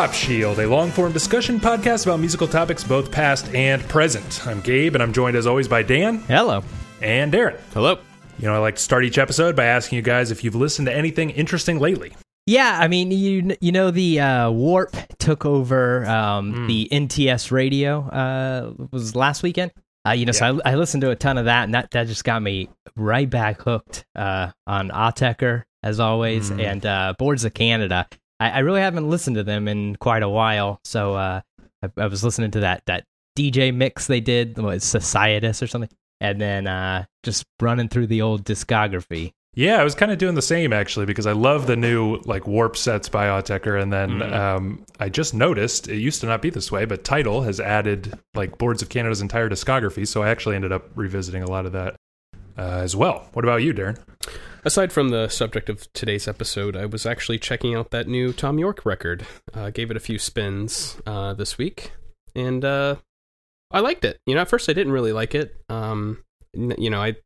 Pop Shield, a long form discussion podcast about musical topics both past and present. I'm Gabe, and I'm joined as always by Dan Hello. and Darren. Hello. You know, I like to start each episode by asking you guys if you've listened to anything interesting lately. Yeah, I mean, you you know the uh, Warp took over um, the NTS radio uh, was last weekend. Uh, you know, so I, I listened to a ton of that, and that, that just got me right back hooked uh, on Autechre as always, and uh, Boards of Canada. I, I really haven't listened to them in quite a while, so uh, I, I was listening to that that DJ mix they did, what, Societas or something, and then uh, just running through the old discography. Yeah, I was kind of doing the same actually because I love the new like warp sets by Autechre, and then um, I just noticed it used to not be this way, but Tidal has added like Boards of Canada's entire discography, so I actually ended up revisiting a lot of that uh, as well. What about you, Darren? Aside from the subject of today's episode, I was actually checking out that new Thom Yorke record. Uh, gave it a few spins uh, this week, and uh, I liked it. You know, at first I didn't really like it. Um, n- you know, I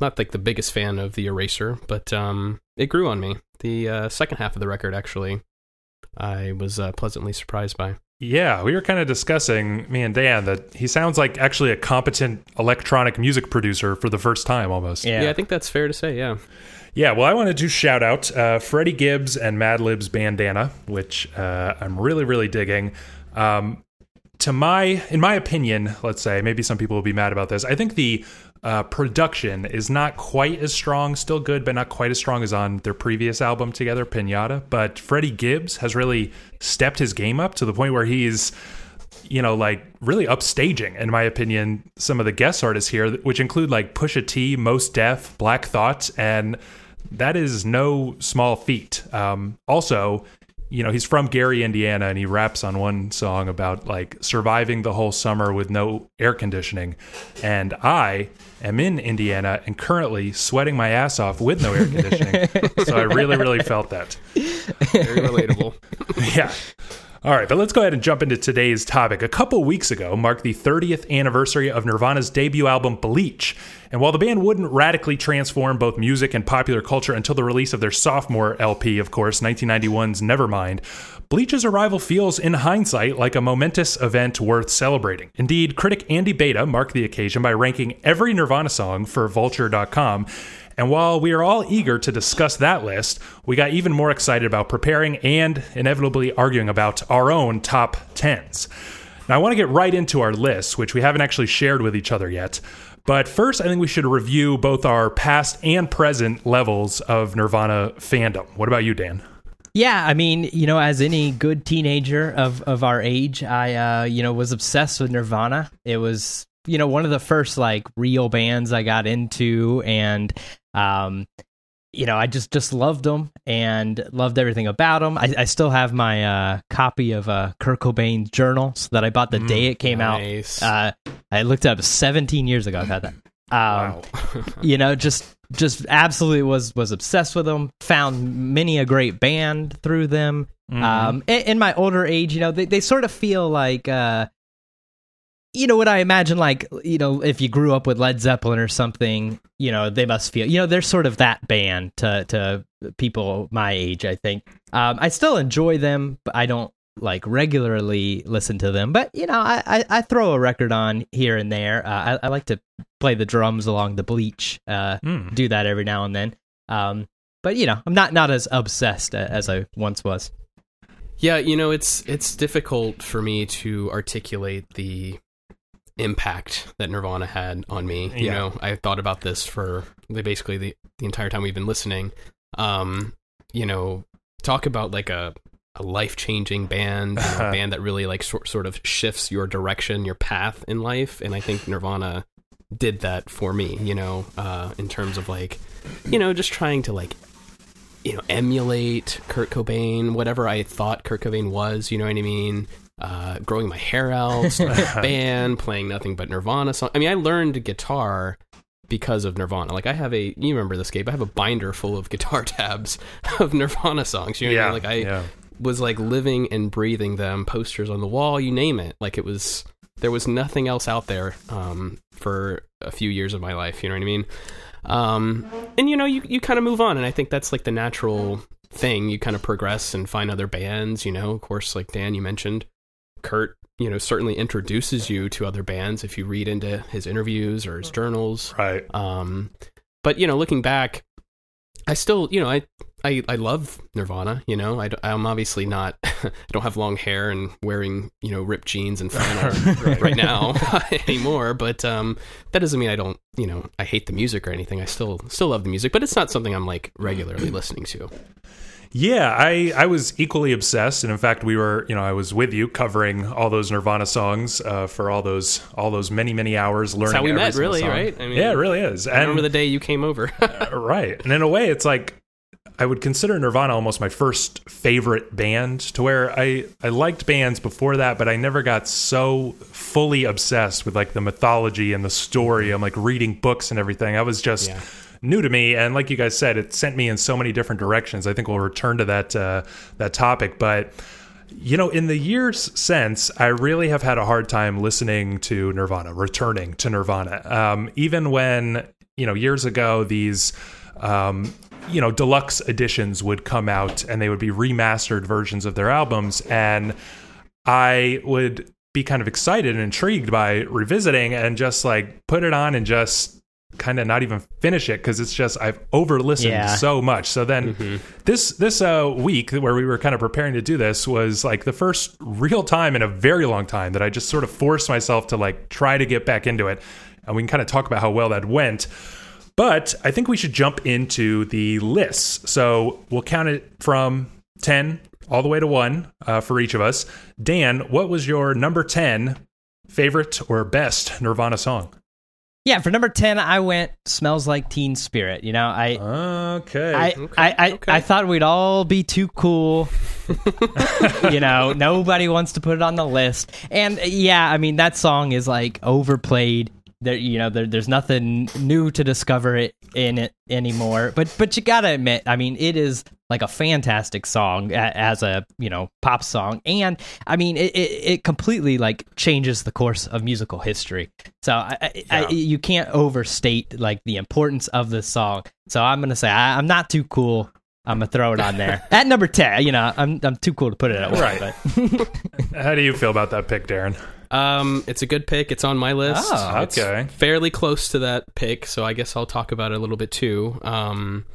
not like the biggest fan of the Eraser, but um, it grew on me. The uh, second half of the record, actually, I was uh, pleasantly surprised by. Yeah, we were kind of discussing me and Dan that he sounds like actually a competent electronic music producer for the first time almost. Yeah. I think that's fair to say. Yeah. Yeah, well, I wanted to shout out uh, Freddie Gibbs and Madlib's Bandana, which uh, I'm really, really digging. Um, to my, in my opinion, let's say, maybe some people will be mad about this. I think the uh, production is not quite as strong, still good, but not quite as strong as on their previous album together, Pinata. But Freddie Gibbs has really stepped his game up to the point where he's you know, like really upstaging, in my opinion, some of the guest artists here, which include like Pusha T, Mos Def, Black Thought, and that is no small feat. Um, also, you know, he's from Gary, Indiana, and he raps on one song about like surviving the whole summer with no air conditioning. And I am in Indiana and currently sweating my ass off with no air conditioning. so I really, really felt that. Very relatable. Yeah. All right, but let's go ahead and jump into today's topic. A couple weeks ago marked the 30th anniversary of Nirvana's debut album, Bleach. And while the band wouldn't radically transform both music and popular culture until the release of their sophomore LP, of course, 1991's Nevermind, Bleach's arrival feels, in hindsight, like a momentous event worth celebrating. Indeed, critic Andy Beta marked the occasion by ranking every Nirvana song for Vulture.com. And while we are all eager to discuss that list, we got even more excited about preparing and inevitably arguing about our own top 10s. Now, I want to get right into our lists, which we haven't actually shared with each other yet. But first, I think we should review both our past and present levels of Nirvana fandom. What about you, Dan? Yeah, I mean, you know, as any good teenager of of our age, I uh, you know, was obsessed with Nirvana. It was, you know, one of the first like real bands I got into and um you know, I just just loved them and loved everything about them. I, I still have my uh, copy of uh, Kurt Cobain's journals that I bought the day it came nice. out. Uh, I looked up 17 years ago. I've had that. Um, you know, just just absolutely was was obsessed with them. Found many a great band through them. Um, in, in my older age, you know, they they sort of feel like. Uh, you know what I imagine like you know if you grew up with Led Zeppelin or something you know they must feel you know they're sort of that band to to people my age I think. Um, I still enjoy them but I don't like regularly listen to them. But you know I I, I throw a record on here and there. Uh, I, I like to play the drums along the bleach uh, Hmm. do that every now and then. Um, but you know I'm not not as obsessed as I once was. Yeah, you know, it's it's difficult for me to articulate the impact that Nirvana had on me. You Yeah. know, I thought about this for basically the, the entire time we've been listening. Um, you know, talk about like a a life changing band, you know, a band that really like sort sort of shifts your direction, your path in life, and I think Nirvana did that for me. You know, uh, in terms of like, you know, just trying to like you know, emulate Kurt Cobain, whatever I thought Kurt Cobain was, you know what I mean? Uh, growing my hair out, band, playing nothing but Nirvana songs. I mean, I learned guitar because of Nirvana. Like I have a, you remember this, Gabe? I have a binder full of guitar tabs of Nirvana songs. You know, what I mean? like I yeah. was like living and breathing them, posters on the wall, you name it. Like it was, there was nothing else out there um, for a few years of my life. You know what I mean? Um, and you know, you, you kind of move on, and I think that's like the natural thing. You kind of progress and find other bands. You know, of course, like Dan, you mentioned, Kurt. You know, certainly introduces you to other bands if you read into his interviews or his journals. Right. Um, but you know, looking back, I still, you know, I I, I love Nirvana. You know, I, am obviously not. I don't have long hair and wearing you know ripped jeans and flannel right. right. now anymore. But um, that doesn't mean I don't. You know, I hate the music or anything. I still still love the music, but it's not something I'm like regularly listening to. Yeah, I I was equally obsessed, and in fact, we were you know I was with you covering all those Nirvana songs uh, for all those all those many many hours learning. That's how we met, really, song. right? I mean, yeah, it really is. I remember the day you came over, uh, right? And in a way, it's like I would consider Nirvana almost my first favorite band to where I, I liked bands before that, but I never got so fully obsessed with like the mythology and the story. I'm like reading books and everything. I was just yeah. New to me. And like you guys said, it sent me in so many different directions. I think we'll return to that, uh, that topic. But, you know, in the years since, I really have had a hard time listening to Nirvana, returning to Nirvana. Um, even when, you know, years ago, these, um, you know, deluxe editions would come out and they would be remastered versions of their albums. And I would be kind of excited and intrigued by revisiting and just like put it on and just kind of not even finish it because it's just I've over listened yeah. so much. So then mm-hmm. this this uh, week where we were kind of preparing to do this was like the first real time in a very long time that I just sort of forced myself to like try to get back into it. And we can kind of talk about how well that went. But I think we should jump into the lists. So we'll count it from 10 all the way to 1 uh, for each of us. Dan, what was your number 10 favorite or best Nirvana song? Yeah, for number 10, I went Smells Like Teen Spirit. You know, I. Okay. I, okay. I, I, okay. I thought we'd all be too cool. you know, nobody wants to put it on the list. And yeah, I mean, that song is like overplayed there you know there, there's nothing new to discover it in it anymore but but you gotta admit i mean it is like a fantastic song as a you know pop song and i mean it, it, it completely like changes the course of musical history so I, yeah. I, you can't overstate like the importance of this song so i'm gonna say I, i'm not too cool I'm gonna throw it on there at number ten. You know, I'm I'm too cool to put it at one. Right. How do you feel about that pick, Darren? Um, it's a good pick. It's on my list. Oh, okay. It's fairly close to that pick, so I guess I'll talk about it a little bit too. Um,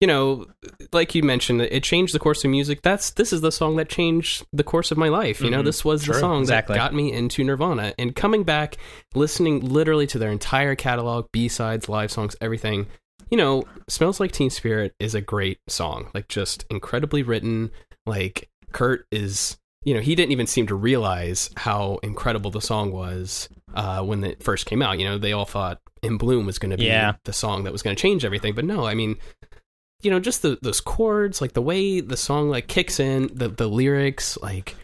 you know, like you mentioned, it changed the course of music. That's this is the song that changed the course of my life. You know, mm-hmm. this was True. the song exactly. that got me into Nirvana. And coming back, listening literally to their entire catalog, B sides, live songs, everything. You know, "Smells Like Teen Spirit" is a great song. Like, just incredibly written. Like, Kurt is you know, he didn't even seem to realize how incredible the song was uh, when it first came out. You know, they all thought "In Bloom" was going to be yeah. the song that was going to change everything, but no. I mean, you know, just the those chords, like the way the song like kicks in, the the lyrics, like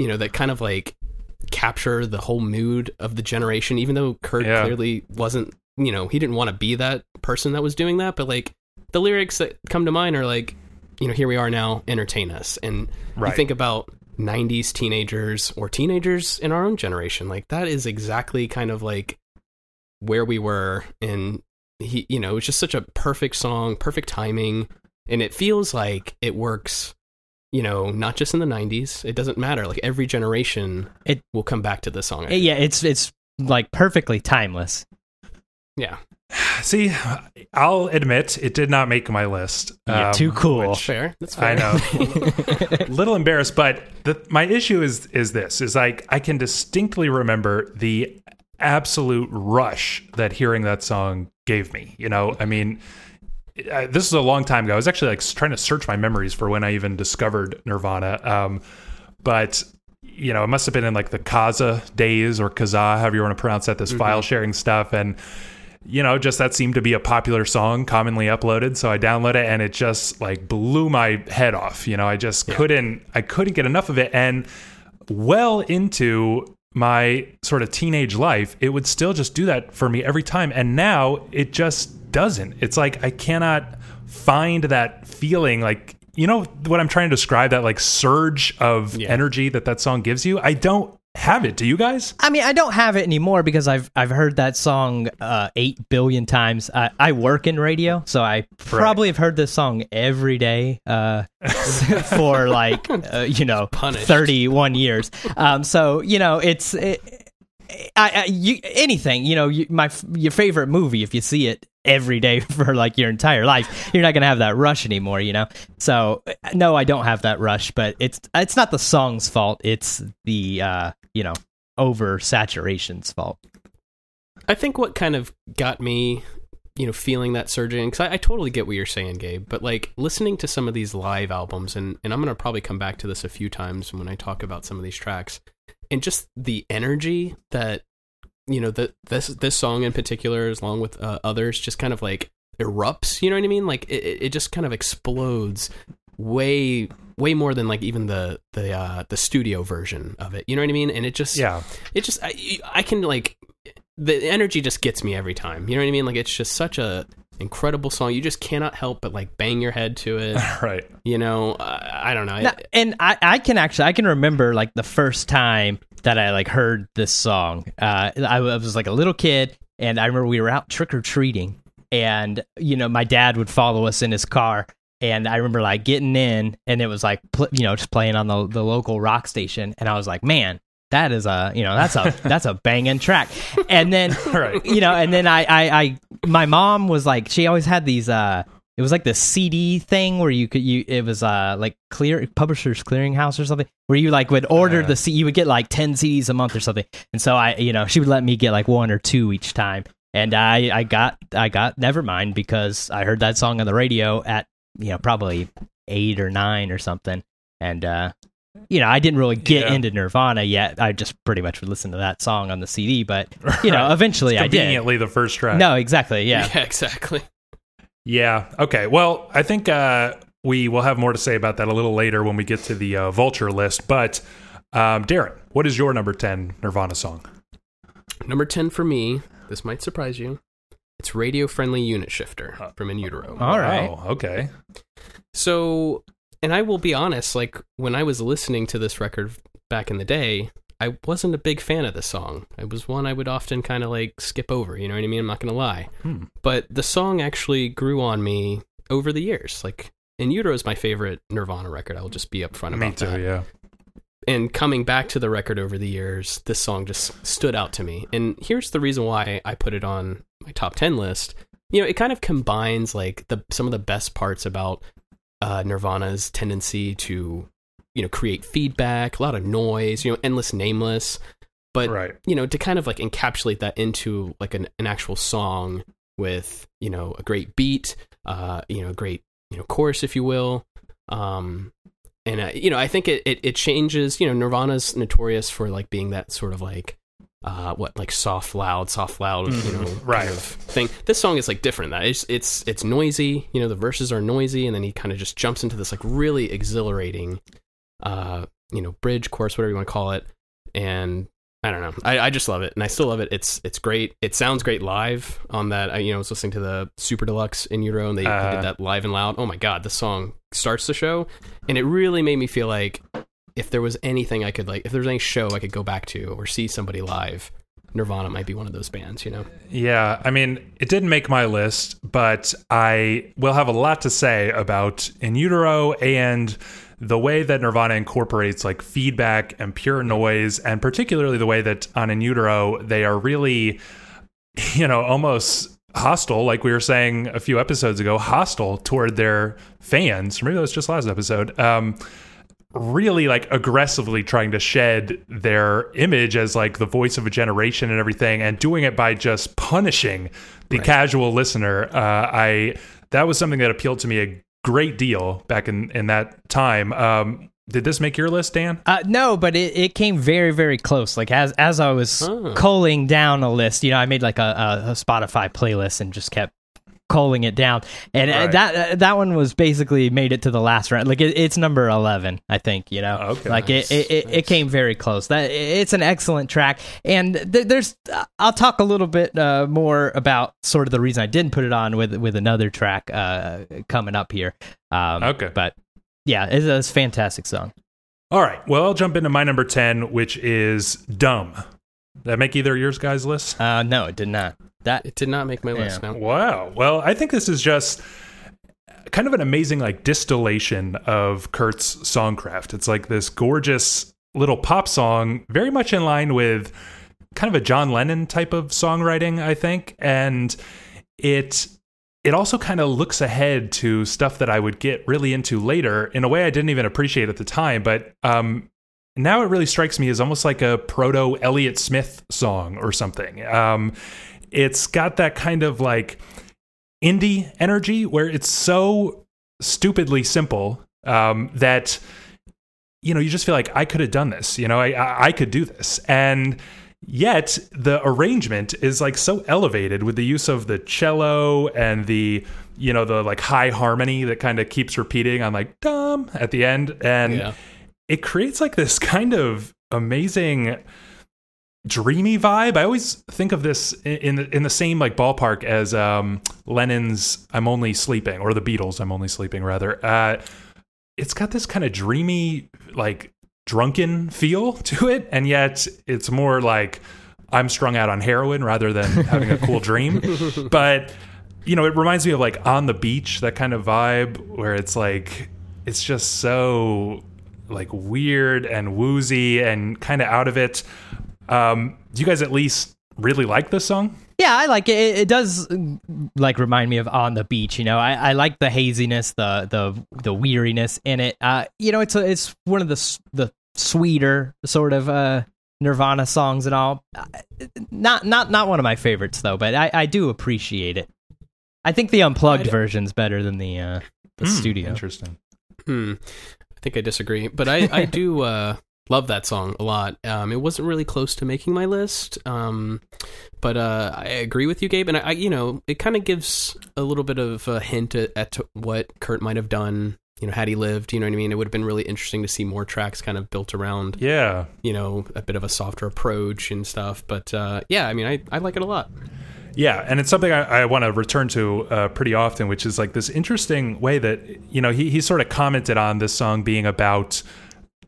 you know, that kind of like capture the whole mood of the generation. Even though Kurt yeah. clearly wasn't, you know, he didn't want to be that person that was doing that, but like the lyrics that come to mind are like, you know, here we are now, entertain us, and right. you think about 90s teenagers or teenagers in our own generation. Like that is exactly kind of like where we were and he you know, it's just such a perfect song, perfect timing, and it feels like it works you know, not just in the 90s. It doesn't matter. Like every generation it will come back to the song. yeah, it's it's like perfectly timeless. Yeah. See, I'll admit it did not make my list. Yeah, um, too cool. Which, fair. That's fair. I know. little embarrassed, but the, my issue is is this: is like I can distinctly remember the absolute rush that hearing that song gave me. You know, I mean. Uh, this is a long time ago. I was actually like trying to search my memories for when I even discovered Nirvana. Um, but you know, it must have been in like the Kazaa days or Kazaa, however you want to pronounce that, this mm-hmm. file sharing stuff. And you know, just that seemed to be a popular song commonly uploaded. So I downloaded it and it just like blew my head off. You know, I just yeah. couldn't, I couldn't get enough of it. And well into my sort of teenage life, it would still just do that for me every time. And now it just doesn't. It's like I cannot find that feeling like you know what I'm trying to describe that like surge of yeah. energy that that song gives you I don't have it. Do you guys? I mean, I don't have it anymore because I've I've heard that song uh, eight billion times. I, I work in radio, so I probably have heard this song every day uh, for like uh, you know thirty one years. Um, so you know it's. It, I, I you, anything you know you, my your favorite movie if you see it every day for like your entire life you're not gonna have that rush anymore you know so no I don't have that rush but it's it's not the song's fault it's the uh you know over saturation's fault I think what kind of got me, you know, feeling that surging, because I, I totally get what you're saying, Gabe, but like listening to some of these live albums, and, and I'm to probably come back to this a few times when I talk about some of these tracks, and just the energy that, you know, that this, this song in particular, as along with uh, others, just kind of like erupts, you know what I mean? Like it, it just kind of explodes way way more than like even the the uh the studio version of it. You know what i mean? And it just Yeah. it just I, I can like the energy just gets me every time. You know what i mean? Like it's just such a incredible song. You just cannot help but like bang your head to it. Right. you know i, I don't know. Now- and I, I can actually I can remember like the first time that I like heard this song. Uh, I was like a little kid, and I remember we were out trick or treating, and you know my dad would follow us in his car, and I remember like getting in, and it was like pl- you know just playing on the the local rock station, and I was like, man. That is a you know that's a that's a banging track, and then Right. you know and then I, I I my mom was like she always had these uh it was like the CD thing where you could you it was uh like clear publishers clearinghouse or something where you like would order Uh. the C you would get like 10 CDs a month or something. And so I you know, she would let me get like one or two each time. And I I got I got Nevermind because I heard that song on the radio at you know probably 8 or 9 or something. And uh you know, I didn't really get Yeah. into Nirvana yet. I just pretty much would listen to that song on the CD, but you know, Right. eventually I did. Conveniently, the first track. No, exactly. Yeah. yeah exactly Yeah. Okay. Well, I think uh, we will have more to say about that a little later when we get to the uh, Vulture list. But um, Darren, what is your number ten Nirvana song? number 10 for me this might surprise you it's radio friendly unit shifter from in utero All right. Oh, okay. So, and I will be honest, like when I was listening to this record back in the day, I wasn't a big fan of the song. It was one I would often kind of like skip over, you know what I mean? I'm not going to lie. Hmm. But the song actually grew on me over the years. Like, In Utero is my favorite Nirvana record. I'll just be upfront Me about too. that. Yeah. And coming back to the record over the years, this song just stood out to me. And here's the reason why I put it on my top 10 list. You know, it kind of combines like the some of the best parts about uh, Nirvana's tendency to, you know, create feedback, a lot of noise, you know, endless nameless. But right. you know, to kind of like encapsulate that into like an, an actual song with, you know, a great beat, uh, you know, a great, you know, chorus, if you will. Um, and, uh, you know, I think it, it, it changes, you know, Nirvana's notorious for like being that sort of like, uh, what, like soft, loud, soft, loud, you know. Right. kind of thing. This song is like different. That it's, it's, it's noisy, you know, the verses are noisy and then he kind of just jumps into this like really exhilarating, uh, you know, bridge, chorus, whatever you want to call it. And I don't know. I, I just love it, and I still love it. It's it's great. It sounds great live on that. I, you know, I was listening to the Super Deluxe in Utero, and they, they Uh. did that live and loud. Oh my god, the song starts the show, and it really made me feel like if there was anything I could like, if there was any show I could go back to or see somebody live, Nirvana might be one of those bands. You know? Yeah, I mean, it didn't make my list, but I will have a lot to say about In Utero and the way that Nirvana incorporates like feedback and pure noise, and particularly the way that on In Utero they are really, you know, almost hostile, like we were saying a few episodes ago, hostile toward their fans. Maybe that was just last episode. Um, really like aggressively trying to shed their image as like the voice of a generation and everything and doing it by just punishing the casual listener uh, i that was something that appealed to me a great deal back in in that time um, did this make your list dan Uh, no, but it, it came very, very close. Like as as I was Oh. culling down a list, you know, I made like a, a, a Spotify playlist and just kept culling it down, and uh, Right. that uh, that one was basically made it to the last round. Like it, it's number eleven, I think. You know, Okay. like Nice, it, it, nice. it came very close. That it's an excellent track, and th- there's I'll talk a little bit uh, more about sort of the reason I didn't put it on with with another track uh, coming up here. Um, Okay. but yeah, it's, it's a fantastic song. All right. Well, I'll jump into my number 10, which is Dumb. Did that make either of yours guys' list? Uh, no, it did not. That It did not make my list. Yeah. No. Wow. Well, I think this is just kind of an amazing like distillation of Kurt's songcraft. It's like this gorgeous little pop song, very much in line with kind of a John Lennon type of songwriting, I think. And it it also kind of looks ahead to stuff that I would get really into later in a way I didn't even appreciate at the time. But um, now it really strikes me as almost like a proto Elliott Smith song or something. Um, it's got that kind of like indie energy where it's so stupidly simple um, that you know you just feel like I could have done this. You know, I, I I could do this, and yet the arrangement is like so elevated with the use of the cello and the you know the like high harmony that kind of keeps repeating on like dumb at the end and Yeah. it creates like this kind of amazing dreamy vibe. I always think of this in in the, in the same like ballpark as um, Lennon's "I'm Only Sleeping" or the Beatles' "I'm Only Sleeping" rather. Uh, it's got this kind of dreamy, like drunken feel to it, and yet it's more like I'm strung out on heroin rather than having a cool dream. But you know, it reminds me of like on the beach, that kind of vibe where it's like it's just so like weird and woozy and kind of out of it. Um, do you guys at least really like this song? Yeah, I like it. It, it does mm, like remind me of on the beach. You know, I, I like the haziness, the the the weariness in it. Uh, you know, it's a, it's one of the the sweeter sort of uh Nirvana songs and all. Uh, Not not not one of my favorites though, but I I do appreciate it. I think the unplugged I d- version's better than the uh the Hmm, studio. Interesting. Hmm. I think I disagree, but I I do uh, love that song a lot. Um, it wasn't really close to making my list. Um, but uh, I agree with you, Gabe, and I, I you know it kind of gives a little bit of a hint at, at what Kurt might have done. You know, had he lived, you know what I mean. It would have been really interesting to see more tracks kind of built around, Yeah. you know, a bit of a softer approach and stuff. But uh, yeah, I mean, I, I like it a lot. Yeah, and it's something I, I want to return to uh, pretty often, which is like this interesting way that you know he he sort of commented on this song being about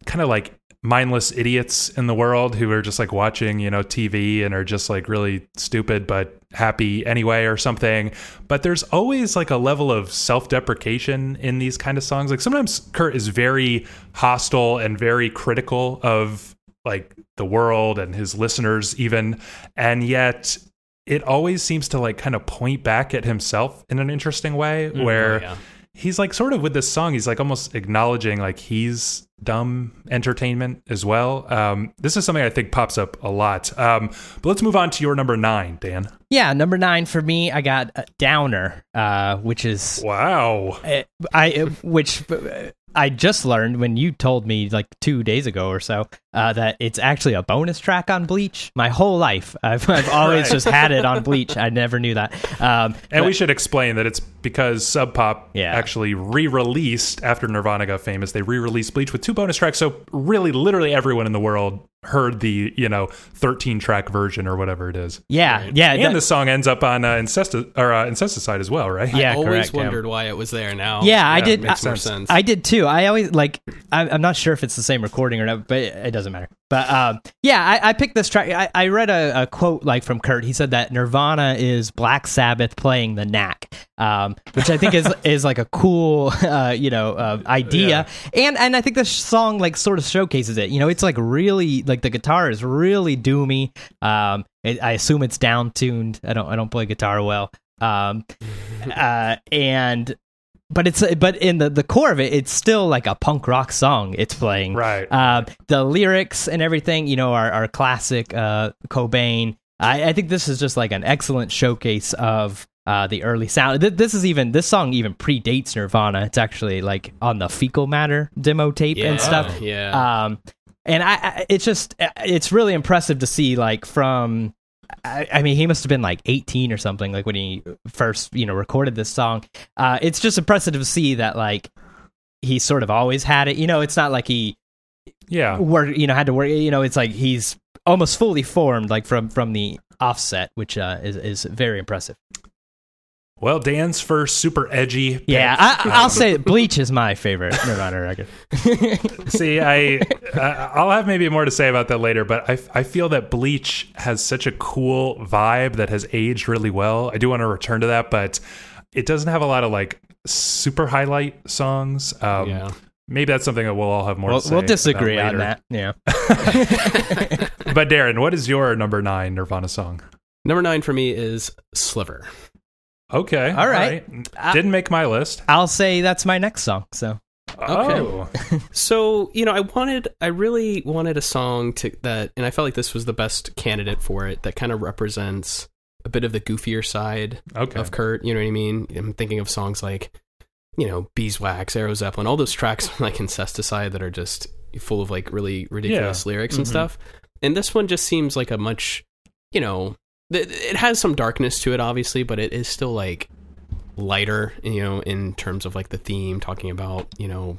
kind of like mindless idiots in the world who are just like watching you know TV and are just like really stupid but happy anyway or something. But there's always like a level of self-deprecation in these kind of songs. Like sometimes Kurt is very hostile and very critical of like the world and his listeners even and yet it always seems to like kind of point back at himself in an interesting way mm-hmm. where Oh, yeah. He's like sort of with this song he's like almost acknowledging like he's dumb entertainment as well. Um, this is something i think pops up a lot. Um, but let's move on to your number nine dan. Yeah, number nine for me, I got Downer, uh, which is wow. I uh, which uh, I just learned when you told me like two days ago or so uh, that it's actually a bonus track on Bleach. My whole life, I've, I've always Right. just had it on Bleach. I never knew that. Um, and but- we should explain that it's because Sub Pop Yeah. actually re-released after Nirvana got famous. They re-released Bleach with two bonus tracks, so really, literally everyone in the world heard the you know 13 track version or whatever it is. yeah, yeah, and that- the song ends up on uh, Incesti- or uh, Incesticide as well, right? Yeah, I always correct, yeah. wondered why it was there. Now, Yeah, I Yeah, did. makes I, more sense. sense. I did too. I always like. I, I'm not sure if it's the same recording or not, but it, it doesn't matter. But um, yeah, I, I picked this track. I, I read a, a quote like from Kurt. He said that Nirvana is Black Sabbath playing the Knack, um, which I think is is like a cool, uh, you know, uh, idea. And and I think this song like sort of showcases it. You know, it's like really like the guitar is really doomy. Um, it, I assume it's down tuned. I don't I don't play guitar well. Um, uh, and but it's but in the the core of it, it's still like a punk rock song. It's playing Right. uh, the lyrics and everything, you know, are, are classic uh, Cobain. I, I think this is just like an excellent showcase of uh, the early sound. Th- This is even this song even predates Nirvana. It's actually like on the Fecal Matter demo tape yeah, and stuff. Yeah, Um, and I, I, it's just, it's really impressive to see, like, from, I, I mean, he must have been like 18 or something, like when he first, you know, recorded this song. Uh, it's just impressive to see that, like, he sort of always had it. You know, it's not like he yeah. work, you know, had to work. You know, it's like he's almost fully formed, like from from the offset, which uh, is is very impressive. Well, Dan's first super edgy. pick. Yeah, I, I'll say Bleach is my favorite Nirvana record. See, I, I I'll have maybe more to say about that later, but I I feel that Bleach has such a cool vibe that has aged really well. I do want to return to that, but it doesn't have a lot of like super highlight songs. Um, Yeah. Maybe that's something that we'll all have more We'll, to say. we'll disagree about on that. Yeah. But Darren, what is your number nine Nirvana song? Number nine for me is Sliver. Okay, All right. I- Didn't make my list. I'll say that's my next song. So Oh, So, you know, I wanted, I really wanted a song to that, and I felt like this was the best candidate for it that kind of represents a bit of the goofier side okay. of Kurt. You know what I mean? I'm thinking of songs like, you know, Beeswax, Aero Zeppelin, all those tracks like Incesticide that are just full of like really ridiculous lyrics and Mhm. stuff. And this one just seems like a much, you know, th- it has some darkness to it, obviously, but it is still like lighter, you know, in terms of like the theme, talking about, you know,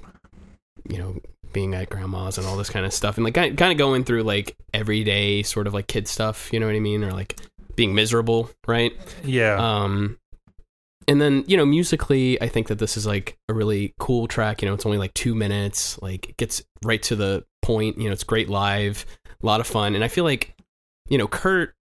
you know, being at grandma's and all this kind of stuff, and like kind of going through like everyday sort of like kid stuff, you know what I mean, or like being miserable, right? Yeah. Um, and then you know, musically, I think that this is like a really cool track. You know, it's only like two minutes. Like, it gets right to the point. You know, it's great live, a lot of fun, and I feel like you know, Kurt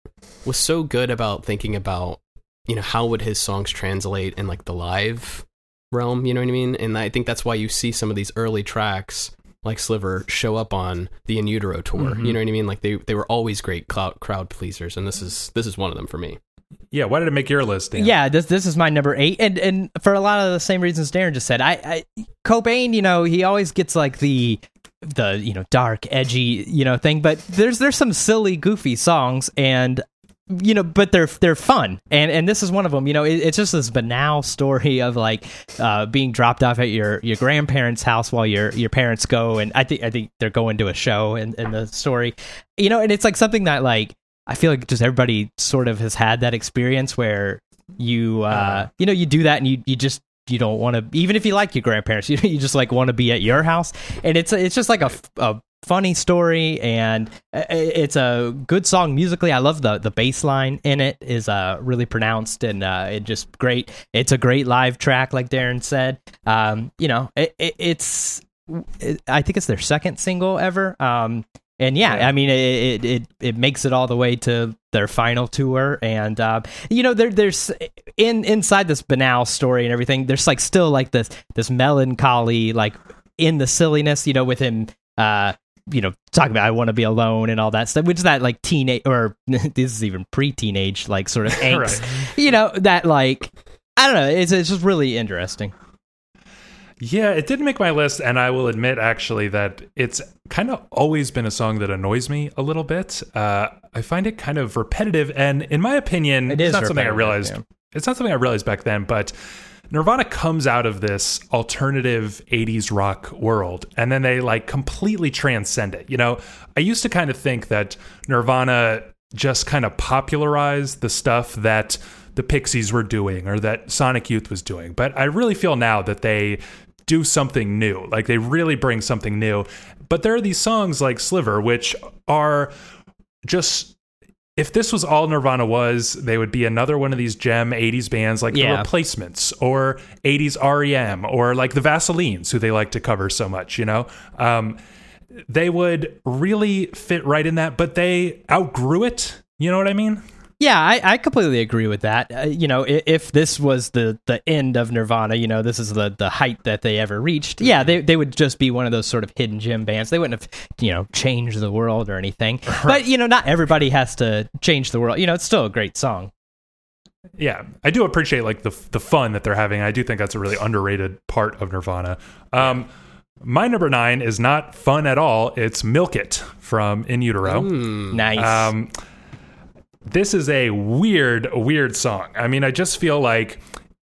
was so good about thinking about you know how would his songs translate in like the live realm. You know what I mean? And I think that's why you see some of these early tracks like Sliver show up on the In Utero tour. Mhm. You know what I mean? Like they they were always great crowd crowd pleasers, and this is this is one of them for me. yeah. Why did it make your list, Dan? yeah, this this is my number eight, and and for a lot of the same reasons Darren just said. I, I Cobain, you know, he always gets like the the you know dark, edgy, you know thing, but there's there's some silly, goofy songs, and you know, but they're they're fun, and and this is one of them. You know, it, it's just this banal story of like uh, being dropped off at your your grandparents' house while your your parents go, and I think I think they're going to a show in, in the story, you know, and it's like something that like I feel like just everybody sort of has had that experience where you uh, Uh-huh. you know you do that and you you just you don't want to even if you like your grandparents you you just like want to be at your house. And it's it's just like a funny story and i- it's a good song musically. I love the the bass line in it is uh really pronounced and uh it just great. It's a great live track like darren said. Um you know it, it, it's it, i think it's their second single ever. Um and yeah, Yeah. I mean, it, it it makes it all the way to their final tour, and uh, you know, there there's in inside this banal story and everything. There's like still like this this melancholy, like in the silliness, you know, with him, uh, you know, talking about I want to be alone and all that stuff, which is that like teenage or this is even pre-teenage like sort of angst, Right. you know, that like I don't know, it's it's just really interesting. Yeah, it didn't make my list, and I will admit actually that it's kind of always been a song that annoys me a little bit. Uh, I find it kind of repetitive, and in my opinion, It it's not something I realized. yeah. It's not something I realized back then, but Nirvana comes out of this alternative 80s rock world and then they like completely transcend it. You know, I used to kind of think that Nirvana just kind of popularized the stuff that the Pixies were doing or that Sonic Youth was doing. But I really feel now that they do something new. Like they really bring something new. But there are these songs like Sliver, which are just if this was all Nirvana was, they would be another one of these gem 80s bands like Yeah. the Replacements or 80s REM or like the Vaselines, who they like to cover so much, you know? Um, they would really fit right in that, but they outgrew it. You know what I mean? Yeah, I, I completely agree with that. Uh, you know, if, if this was the the end of Nirvana, you know, this is the the height that they ever reached. Yeah, they they would just be one of those sort of hidden gem bands. They wouldn't have, you know, changed the world or anything. But you know, not everybody has to change the world. You know, it's still a great song. Yeah, I do appreciate like the the fun that they're having. I do think that's a really underrated part of Nirvana. Um, my number nine is not fun at all. It's "Milk It" from In Utero. Hmm. Nice. Um, this is a weird, weird song. I mean, I just feel like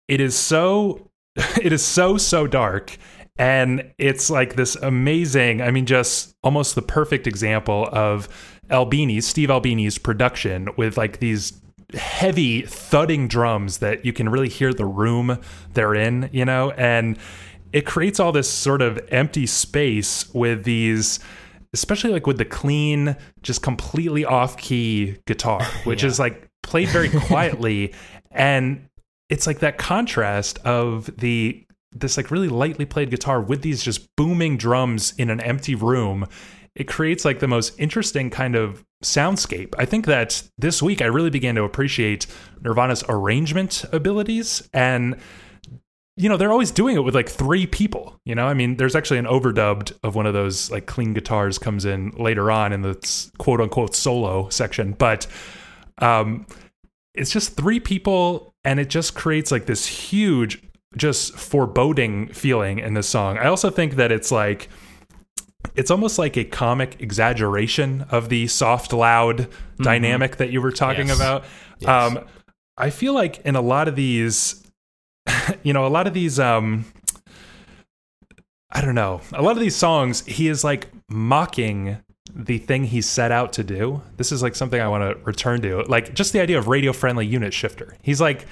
it is so, it is so, so dark. And it's like this amazing, I mean, just almost the perfect example of Albini's, Steve Albini's production with like these heavy thudding drums that you can really hear the room they're in, you know? And it creates all this sort of empty space with these especially like with the clean just completely off key guitar which is like played very quietly. And it's like that contrast of the this like really lightly played guitar with these just booming drums in an empty room. It creates like the most interesting kind of soundscape. I think that this week I really began to appreciate Nirvana's arrangement abilities and you know, they're always doing it with like three people, you know? I mean, there's actually an overdubbed of one of those like clean guitars comes in later on in the quote unquote solo section, but um it's just three people and it just creates like this huge just foreboding feeling in this song. I also think that it's like it's almost like a comic exaggeration of the soft loud mm-hmm. dynamic that you were talking yes. about yes. um i feel like in a lot of these you know a lot of these um i don't know a lot of these songs he is like mocking the thing he set out to do this is like something i want to return to like just the idea of radio friendly unit shifter he's like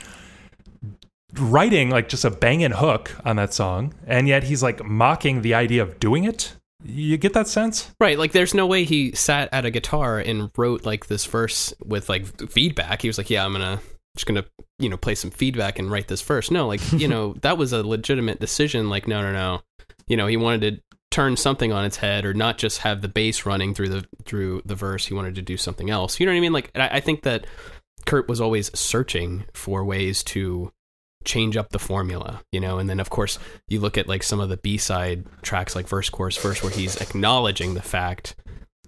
writing like just a banging hook on that song and yet he's like mocking the idea of doing it you get that sense? Right. Like, there's no way he sat at a guitar and wrote like this verse with like feedback. He was like, yeah, I'm going to just going to, you know, play some feedback and write this first. No, like, you know, that was a legitimate decision. Like, no, no, no. You know, he wanted to turn something on its head or not just have the bass running through the, through the verse. He wanted to do something else. You know what I mean? Like, I, I think that Kurt was always searching for ways to change up the formula, you know. And then of course you look at like some of the B side tracks like verse chorus verse where he's acknowledging the fact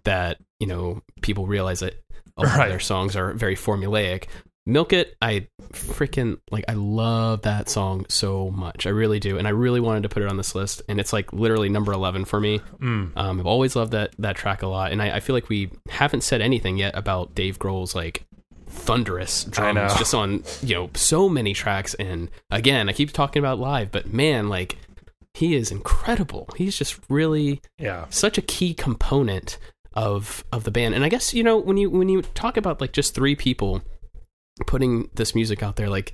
that you know people realize that a lot right. of their songs are very formulaic. Milk It, I freaking like I love that song so much. I really do. And I really wanted to put it on this list. And it's like literally number eleven for me. Mm. Um, I've always loved that that track a lot. And I, I, feel like we haven't said anything yet about Dave Grohl's like thunderous drums just on you know so many tracks and again i keep talking about live but man like he is incredible he's just really yeah such a key component of of the band and i guess you know when you when you talk about like just three people putting this music out there like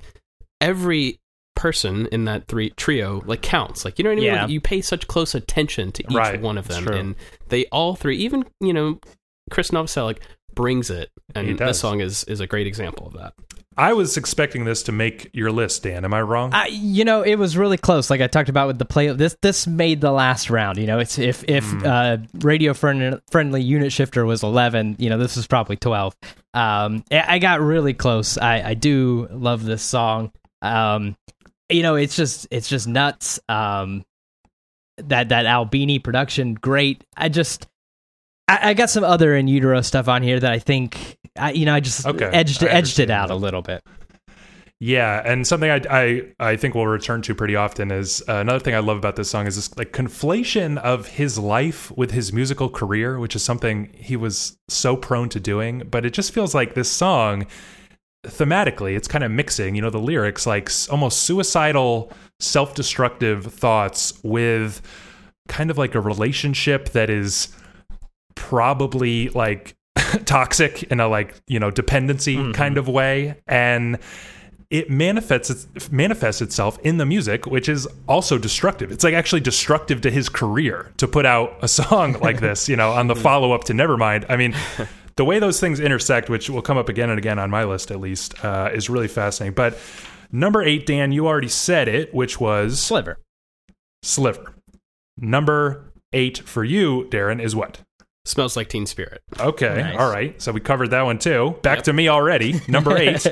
every person in that three trio like counts like you know what i mean yeah. like, you pay such close attention to each right. one of them and they all three even you know chris novoselic brings it, and this song is is a great example of that. I was expecting this to make your list, Dan. Am I wrong? Uh, you know, it was really close. Like I talked about with the play, this this made the last round. You know, it's if if mm. uh, radio friendly, friendly unit shifter was eleven, you know, this is probably twelve. Um, I got really close. I I do love this song. Um, you know, it's just it's just nuts. Um, that that Albini production, great. I just I, I, got some other in utero stuff on here that I think, I, you know, I just okay. edged I edged it out that. a little bit. Yeah, and something I, I I think we'll return to pretty often is uh, another thing I love about this song is this like conflation of his life with his musical career, which is something he was so prone to doing. But it just feels like this song, thematically, it's kind of mixing. You know, the lyrics like almost suicidal, self-destructive thoughts with kind of like a relationship that is probably like toxic in a like you know dependency mm-hmm. kind of way. And it manifests manifests itself in the music which is also destructive. It's like actually destructive to his career to put out a song like this you know on the follow up to nevermind. I mean the way those things intersect which will come up again and again on my list at least uh, is really fascinating. But number eight dan you already said it which was sliver. Sliver. Number eight for you darren is what Smells like Teen Spirit. Okay. Nice. All right. So we covered that one too. Back yep. to me already. Number eight.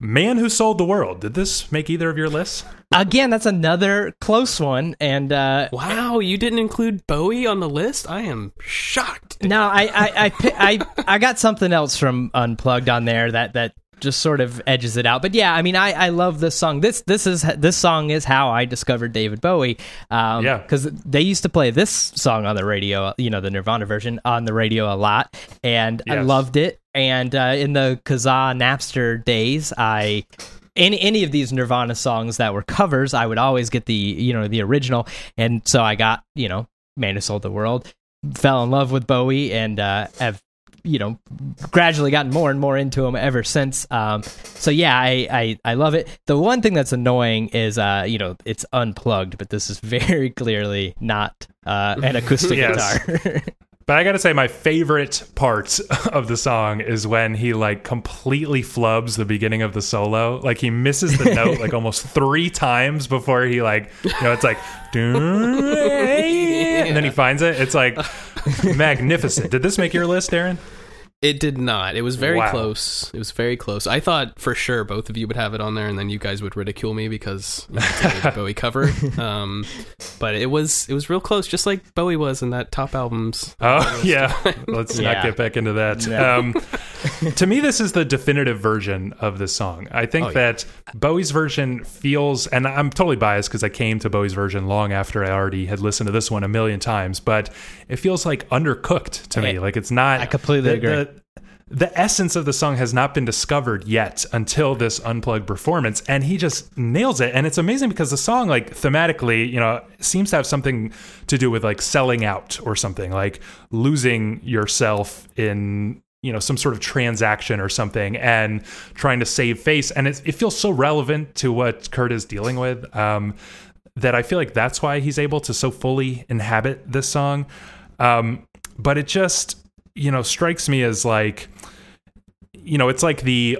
Man Who Sold the World. Did this make either of your lists? Again, that's another close one. And uh, wow, you didn't include Bowie on the list. I am shocked. No, I I, I I I got something else from Unplugged on there that that just sort of edges it out. But yeah, I mean, I, I love this song. This this is this song is how I discovered David Bowie. Um, yeah, because they used to play this song on the radio, you know, the Nirvana version on the radio a lot, and yes. I loved it. And uh, in the Kazaa Napster days, I any any of these Nirvana songs that were covers, I would always get the you know the original, and so I got you know Man Who Sold the World, fell in love with Bowie, and uh, have you know gradually gotten more and more into them ever since. Um, so yeah, I, I I love it. The one thing that's annoying is uh, you know it's unplugged, but this is very clearly not uh, an acoustic guitar. But I got to say, my favorite part of the song is when he like completely flubs the beginning of the solo. Like he misses the note like almost three times before he like, you know, it's like, and then he finds it. It's like magnificent. Did this make your list, Darren? It did not. It was very Wow. close. It was very close. I thought for sure both of you would have it on there, and then you guys would ridicule me because you know, it's a Bowie cover. Um, but it was it was real close, just like Bowie was in that top albums. Oh yeah, let's not get back into that. Yeah. Um, to me, this is the definitive version of this song. I think Oh, yeah. that Bowie's version feels, and I'm totally biased because I came to Bowie's version long after I already had listened to this one a million times, but it feels like undercooked to me. Like it's not. I completely the, agree. The, the essence of the song has not been discovered yet until this unplugged performance and he just nails it. And it's amazing because the song like thematically you know seems to have something to do with like selling out or something like losing yourself in you know some sort of transaction or something and trying to save face. And it, it feels so relevant to what kurt is dealing with um, that i feel like that's why he's able to so fully inhabit this song. Um, but it just you know strikes me as like you know it's like the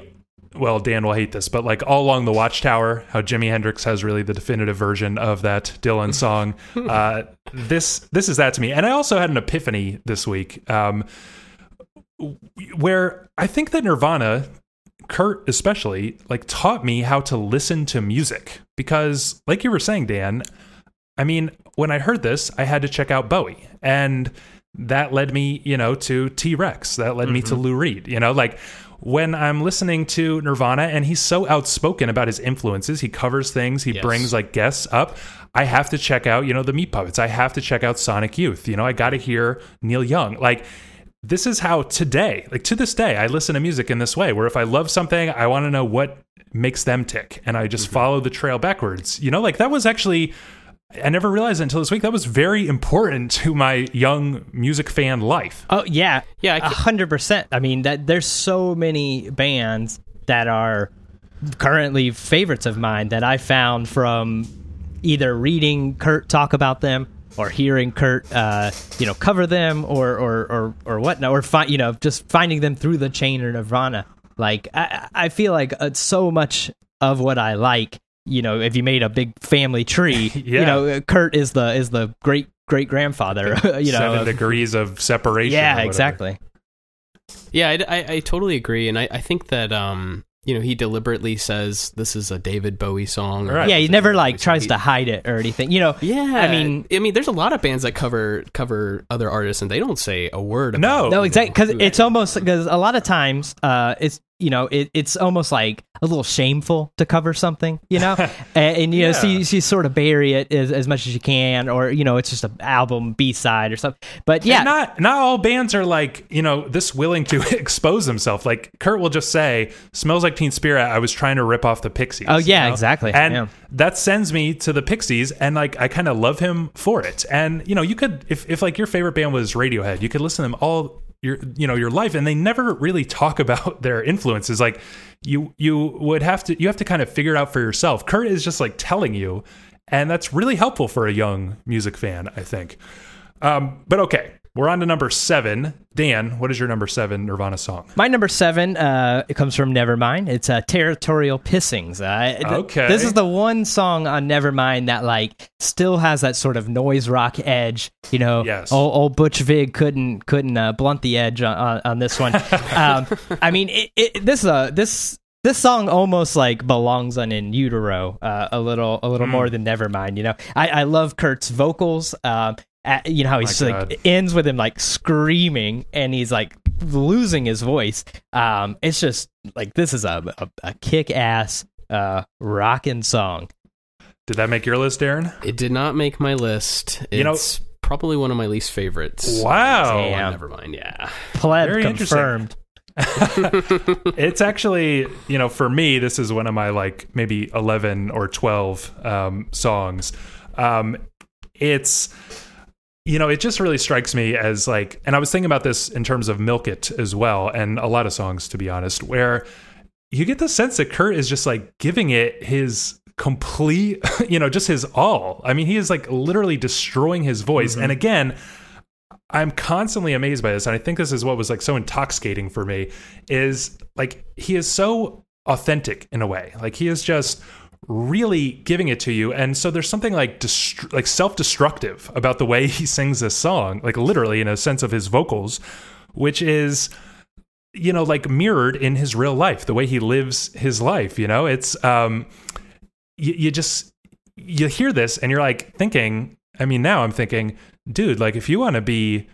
well dan will hate this but like all along the watchtower how jimi hendrix has really the definitive version of that dylan song uh, this this is that to me and i also had an epiphany this week um, where i think that nirvana kurt especially like taught me how to listen to music because like you were saying dan I mean, when I heard this, I had to check out Bowie. And that led me, you know, to T Rex. That led me to Lou Reed. You know, like when I'm listening to Nirvana and he's so outspoken about his influences, he covers things, he Yes. brings like guests up. I have to check out, you know, the Meat Puppets. I have to check out Sonic Youth. You know, I got to hear Neil Young. Like, this is how today, like to this day, I listen to music in this way where if I love something, I want to know what makes them tick and I just mm-hmm. follow the trail backwards. You know, like that was actually I never realized until this week. That was very important to my young music fan life. Oh yeah, Yeah, I a ca- hundred percent. I mean, that there's so many bands that are currently favorites of mine that I found from either reading Kurt talk about them or hearing Kurt, uh, you know, cover them or or or or whatnot, or fi- you know, just finding them through the chain or Nirvana. Like I, I feel like uh, so much of what I like. You know, if you made a big family tree, Yeah. you know, Kurt is the is the great great grandfather. You know, Seven of- degrees of separation. yeah, exactly. Yeah, I, I, I totally agree, and I, I think that um, you know, he deliberately says this is a David Bowie song. or Right. Yeah, he this is a never like Bowie tries He- to hide it or anything. You know, Yeah, I mean- I mean, there's a lot of bands that cover cover other artists, and they don't say a word. About No. who no, exactly because it's almost because a lot of times, uh, it's you know, it, it's almost like a little shameful to cover something, you know, and, and you know, so you, so you sort of bury it as, as much as you can, or you know, it's just an album B side or something. But yeah, And not not all bands are like you know this willing to expose themselves. Like Kurt will just say, "Smells like Teen Spirit." I was trying to rip off the Pixies. Oh, yeah, you know? exactly. And Yeah. that sends me to the Pixies, and like I kind of love him for it. And you know, you could if if like your favorite band was Radiohead, you could listen to them all your you know your life, and they never really talk about their influences. Like you you would have to you have to kind of figure it out for yourself. Kurt is just like telling you, and that's really helpful for a young music fan, I think. Um, but okay, we're on to number seven. Dan, what is your number seven Nirvana song? My number seven, uh, it comes from Nevermind. It's uh, "Territorial Pissings." Uh, th- Okay. this is the one song on Nevermind that like still has that sort of noise rock edge. You know, Yes. old, old Butch Vig couldn't couldn't uh, blunt the edge on, on, on this one. um, I mean, it, it, this uh, this this song almost like belongs on in utero uh, a little a little more than Nevermind. You know, I, I love Kurt's vocals. Um, at, you know how he's God. like ends with him like screaming and he's like losing his voice. Um, it's just like this is a a, a kick ass uh rocking song. Did that make your list, Aaron? It did not make my list. It's You know- probably one of my least favorites. Wow. Oh, Damn. never mind. Yeah. Pleb Very confirmed. it's actually, you know, for me, this is one of my like maybe 11 or 12 um, songs. Um, it's, you know, it just really strikes me as like, and I was thinking about this in terms of Milk It as well, and a lot of songs, to be honest, where you get the sense that Kurt is just like giving it his complete, you know, just his all. I mean, he is like literally destroying his voice. Mm-hmm. And again, I'm constantly amazed by this, and I think this is what was like so intoxicating for me. Is like he is so authentic in a way. Like he is just really giving it to you, and so there's something like like self destructive about the way he sings this song, like literally in a sense of his vocals, which is you know like mirrored in his real life, the way he lives his life. You know, it's um, you just you hear this and you're like thinking. I mean, now I'm thinking dude, like if you want to be,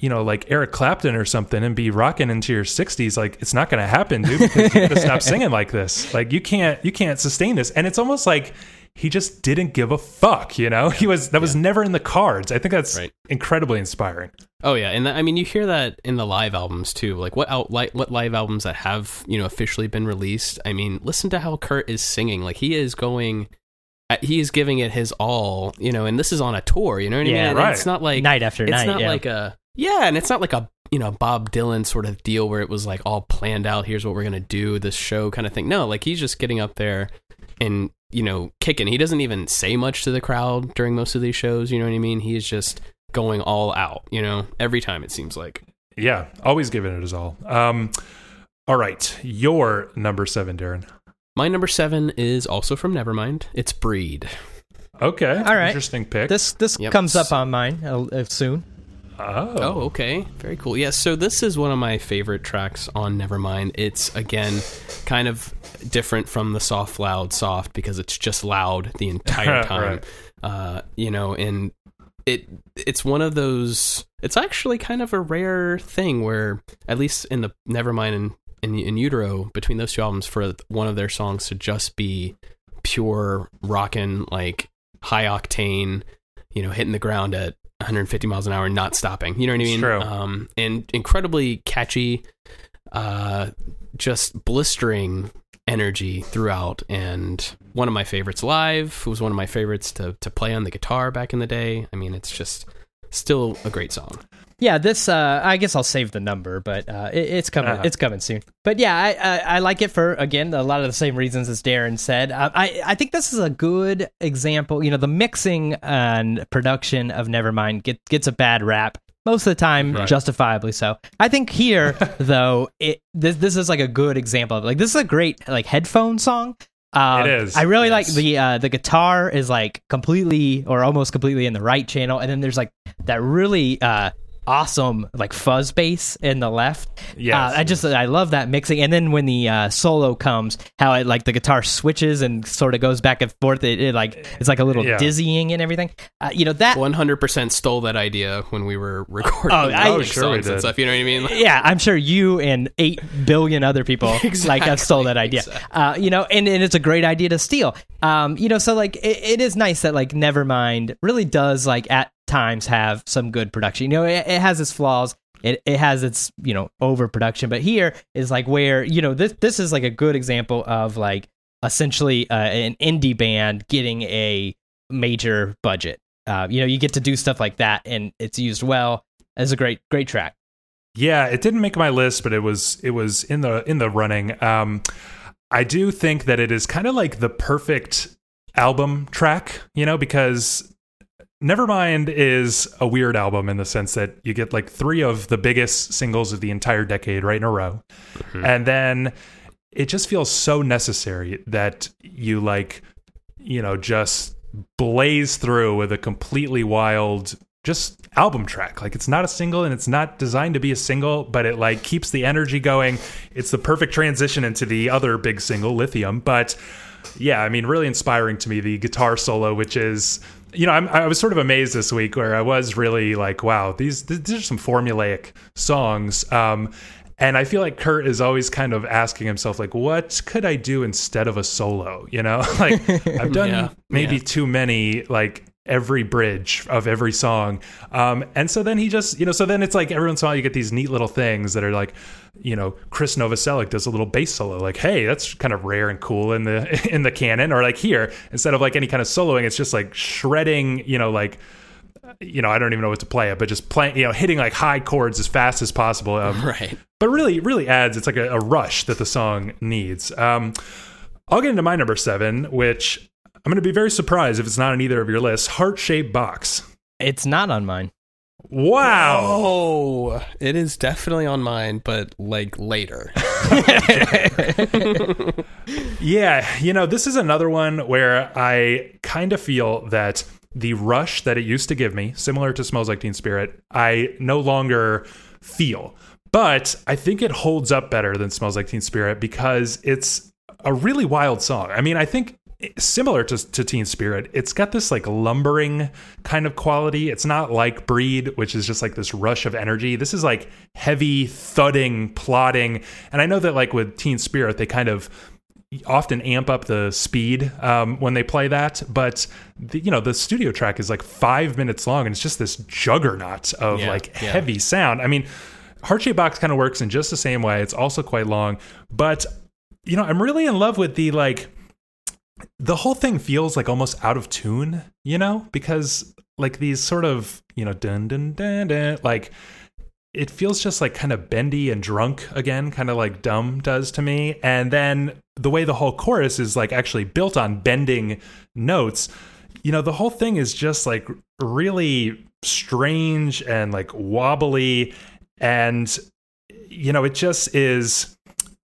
you know, like Eric Clapton or something and be rocking into your 60s, like it's not going to happen, dude, because you got to stop singing like this. Like you can't, you can't sustain this. And it's almost like he just didn't give a fuck, you know? He was, that was Yeah. never in the cards. I think that's Right. incredibly inspiring. Oh yeah, and th- I mean you hear that in the live albums too. Like what out li- what live albums that have you know officially been released. I mean, listen to how Kurt is singing. Like he is going, uh, he is giving it his all. You know, and this is on a tour. You know what I Yeah, mean? And right. It's not like night after it's night. not yeah. like a yeah, and it's not like a you know Bob Dylan sort of deal where it was like all planned out. Here's what we're gonna do, this show kind of thing. No, like he's just getting up there and you know kicking. He doesn't even say much to the crowd during most of these shows. You know what I mean? He is just going all out. You know, every time it seems like. Yeah. Always giving it his all. Um, all right. Your number seven, Darren. My number seven is also from Nevermind. It's Breed. Okay. All right. Interesting pick. this this Yep. comes up on mine uh, uh, soon. Oh. Oh, okay. Very cool. Yeah, so this is one of my favorite tracks on Nevermind. It's, again, kind of different from the soft, loud, soft because it's just loud the entire time. Right. uh, you know, and it it's one of those. It's actually kind of a rare thing where, at least in the Nevermind and in, in Utero, between those two albums, for one of their songs to just be pure rockin', like high octane, you know, hitting the ground at 150 miles an hour, not stopping. You know what I It's mean? true. Um, and incredibly catchy, uh, just blistering energy throughout and one of my favorites live it was one of my favorites to, to play on the guitar back in the day i mean it's just still a great song Yeah, this uh, I guess I'll save the number, but uh, it, it's coming. Uh-huh. It's coming soon. But yeah, I, I I like it for again a lot of the same reasons as Darren said. Uh, I I think this is a good example. You know, the mixing and production of Nevermind get, gets a bad rap most of the time, Right. justifiably so. I think here though, it this this is like a good example of like this is a great like headphone song. Um, It is, I really like the uh, the guitar is like completely or almost completely in the right channel, and then there's like that really uh, awesome like fuzz bass in the left. Yeah, Uh, I just I love that mixing, and then when the uh, solo comes, how it like the guitar switches and sort of goes back and forth. It, it like it's like a little Yeah. dizzying and everything. Uh, you know that 100% stole that idea when we were recording Oh, I- the Oh, sure we songs and did. stuff you know what i mean yeah, I'm sure you and eight billion other people like have stole that idea. Exactly. Uh, you know, and, and it's a great idea to steal. Um, you know, so like it, it is nice that like Nevermind really does like at times have some good production. You know, it, it has its flaws. It, it has its you know overproduction, but here is like where you know this this is like a good example of like essentially uh, an indie band getting a major budget. Uh, you know, you get to do stuff like that, and it's used well as a great great track. Yeah, it didn't make my list, but it was it was in the in the running. Um, I do think that it is kind of like the perfect album track, you know, because Nevermind is a weird album in the sense that you get like three of the biggest singles of the entire decade right in a row, mm-hmm. and then it just feels so necessary that you like, you know, just blaze through with a completely wild just album track. Like it's not a single and it's not designed to be a single, but it like keeps the energy going. It's the perfect transition into the other big single, Lithium. But yeah, I mean, really inspiring to me the guitar solo, which is you know, I'm, I was sort of amazed this week where I was really like, wow, these these are some formulaic songs. Um, and I feel like Kurt is always kind of asking himself, like, what could I do instead of a solo? You know, like I've done Yeah, maybe yeah. too many, like every bridge of every song. Um, and so then he just, you know, so then it's like every once in a while you get these neat little things that are like, you know, Chris Novoselic does a little bass solo. Like, hey, that's kind of rare and cool in the in the canon. Or like here, instead of like any kind of soloing, it's just like shredding, you know, like you know, I don't even know what to play it, but just playing, you know, hitting like high chords as fast as possible. Um, right but really, really adds. It's like a, a rush that the song needs. Um, I'll get into my number seven, which I'm going to be very surprised if it's not on either of your lists. Heart shaped box. It's not on mine. Wow. Oh, it is definitely on mine, but like later. Yeah, you know, this is another one where I kind of feel that the rush that it used to give me, similar to Smells Like Teen Spirit, I no longer feel. But I think it holds up better than Smells Like Teen Spirit because it's a really wild song. I mean, I think similar to, to Teen Spirit, it's got this like lumbering kind of quality. It's not like Breed, which is just like this rush of energy. This is like heavy, thudding, plodding. And I know that like with Teen Spirit, they kind of often amp up the speed um, when they play that but the, you know the studio track is like five minutes long and it's just this juggernaut of Yeah, like yeah. heavy sound i mean heart shaped box kind of works in just the same way it's also quite long but you know i'm really in love with the like the whole thing feels like almost out of tune you know because like these sort of you know dun dun dun dun like it feels just like kind of bendy and drunk again, kind of like Dumb does to me. And then the way the whole chorus is like actually built on bending notes, you know, the whole thing is just like really strange and like wobbly. And, you know, it just is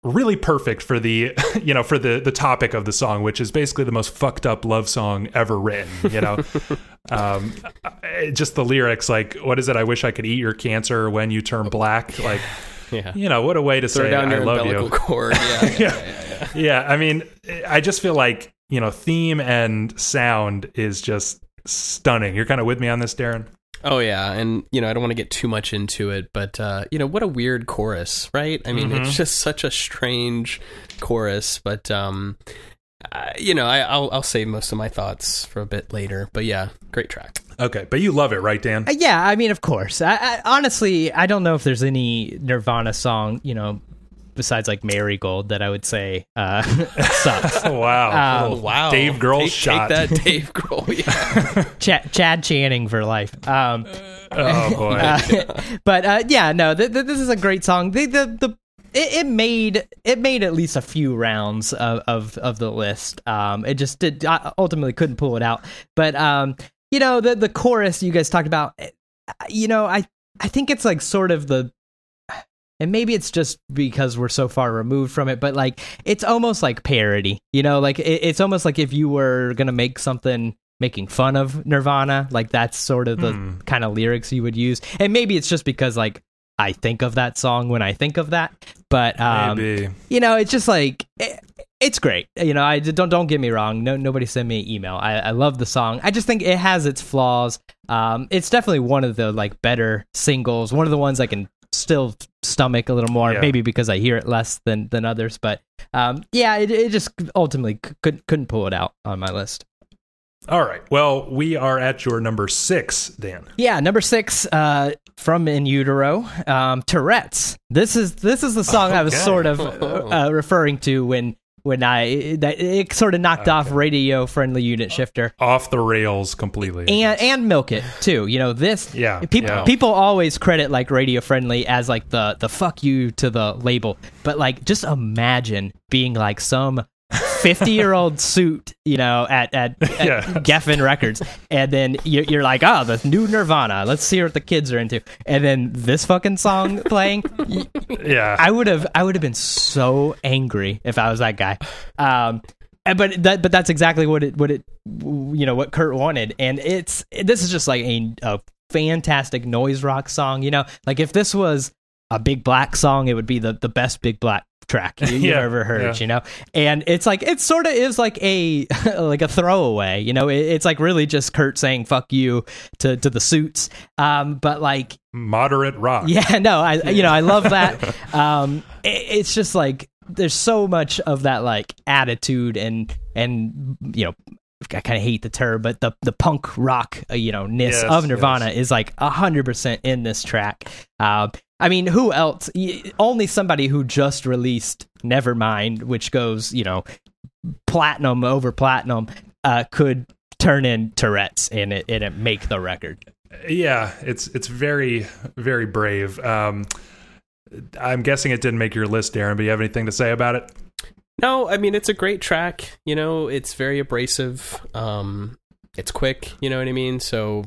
really perfect for the you know for the the topic of the song which is basically the most fucked up love song ever written you know? Um just the lyrics like what is it? I wish i could eat your cancer when you turn black. Like Yeah. you know what a way to Throw say down i your love you. cord. Yeah, yeah, yeah, yeah, yeah. yeah i mean i just feel like you know theme and sound is just stunning. You're kind of with me on this darren Oh yeah, and you know I don't want to get too much into it, but uh, you know what a weird chorus, right? I mean, Mm-hmm. it's just such a strange chorus, but um, uh, you know I, I'll I'll save most of my thoughts for a bit later. But yeah, great track. okay but you love it right dan Uh, Yeah, I mean, of course. I, I, honestly, I don't know if there's any Nirvana song, you know, besides like Marigold that I would say uh, sucks. oh wow Um, Little Wow, dave grohl take, shot Take that, Dave Grohl. Yeah. Ch- Chad Channing for life. Um, oh boy uh, but uh, yeah, no, th- th- this is a great song. The the, the it, it made it made at least a few rounds of of, of the list. Um, it just did I ultimately couldn't pull it out. But um, you know the the chorus you guys talked about. eh, You know, I I think it's like sort of the. And maybe it's just because we're so far removed from it, but like it's almost like parody, you know, like it, it's almost like if you were gonna make something making fun of Nirvana, like that's sort of the Hmm. kind of lyrics you would use. And maybe it's just because like I think of that song when I think of that, but um, maybe you know, it's just like it, it's great. You know, I don't don't get me wrong. No, nobody send me an email. I, I love the song. I just think it has its flaws. Um, it's definitely one of the like better singles. One of the ones I can still stomach a little more, Yeah. maybe because I hear it less than than others. But um, yeah, it, it just ultimately couldn't couldn't pull it out on my list. All right. Well, we are at your number six, Dan. Yeah, number six, uh, from In Utero, um, Tourette's. This is this is the song I was sort of uh, referring to when when I that it sort of knocked off radio friendly unit uh, shifter Off the rails completely. and and milk it too. You know this. Yeah, People yeah. people always credit like radio friendly as like the the fuck you to the label, but like just imagine being like some. 50 year old suit, you know, at, at, at Yeah. Geffen Records. And then you're, you're like, oh, the new Nirvana. Let's see what the kids are into. And then this fucking song playing. yeah. I would have, I would have been so angry if I was that guy. Um, but that, but that's exactly what it, what it, you know, what Kurt wanted. And it's, this is just like a, a fantastic noise rock song. You know, like if this was a Big Black song, it would be the, the best Big Black track you, you've Yeah, ever heard. yeah. You know, and it's like it sort of is like a like a throwaway. You know, it, it's like really just Kurt saying "fuck you" to to the suits. Um, but like Moderate rock. yeah, no, I you know I love that. um, it, it's just like there's so much of that like attitude and and you know I kind of hate the term, but the the punk rock uh, you know ness Yes, of Nirvana yes. is like hundred percent in this track. Uh, I mean, who else? Only somebody who just released Nevermind, which goes you know platinum over platinum, uh, could turn in Tourette's and it and it make the record. Yeah, it's it's very very brave. Um, I'm guessing it didn't make your list, Darren. But you have anything to say about it? No, I mean it's a great track. You know, it's very abrasive. Um, it's quick. You know what I mean. So,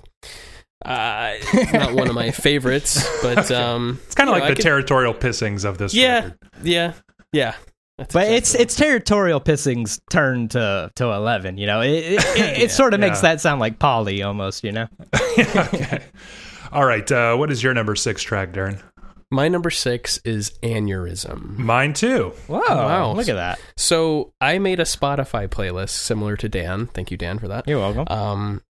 Uh, it's not one of my favorites, but um, It's kind of like know, the could- territorial pissings of this Yeah, record. yeah, yeah. That's But it's exactly- it's territorial pissings turn to to eleven. You know, it it, it, it sort of makes yeah. that sound like Polly almost. You know, okay. All right. Uh, what is your number six track, Darren? My number six is aneurysm. Mine too. whoa, wow. look at that. So I made a Spotify playlist similar to Dan. Thank you, Dan, for that. You're welcome. Um,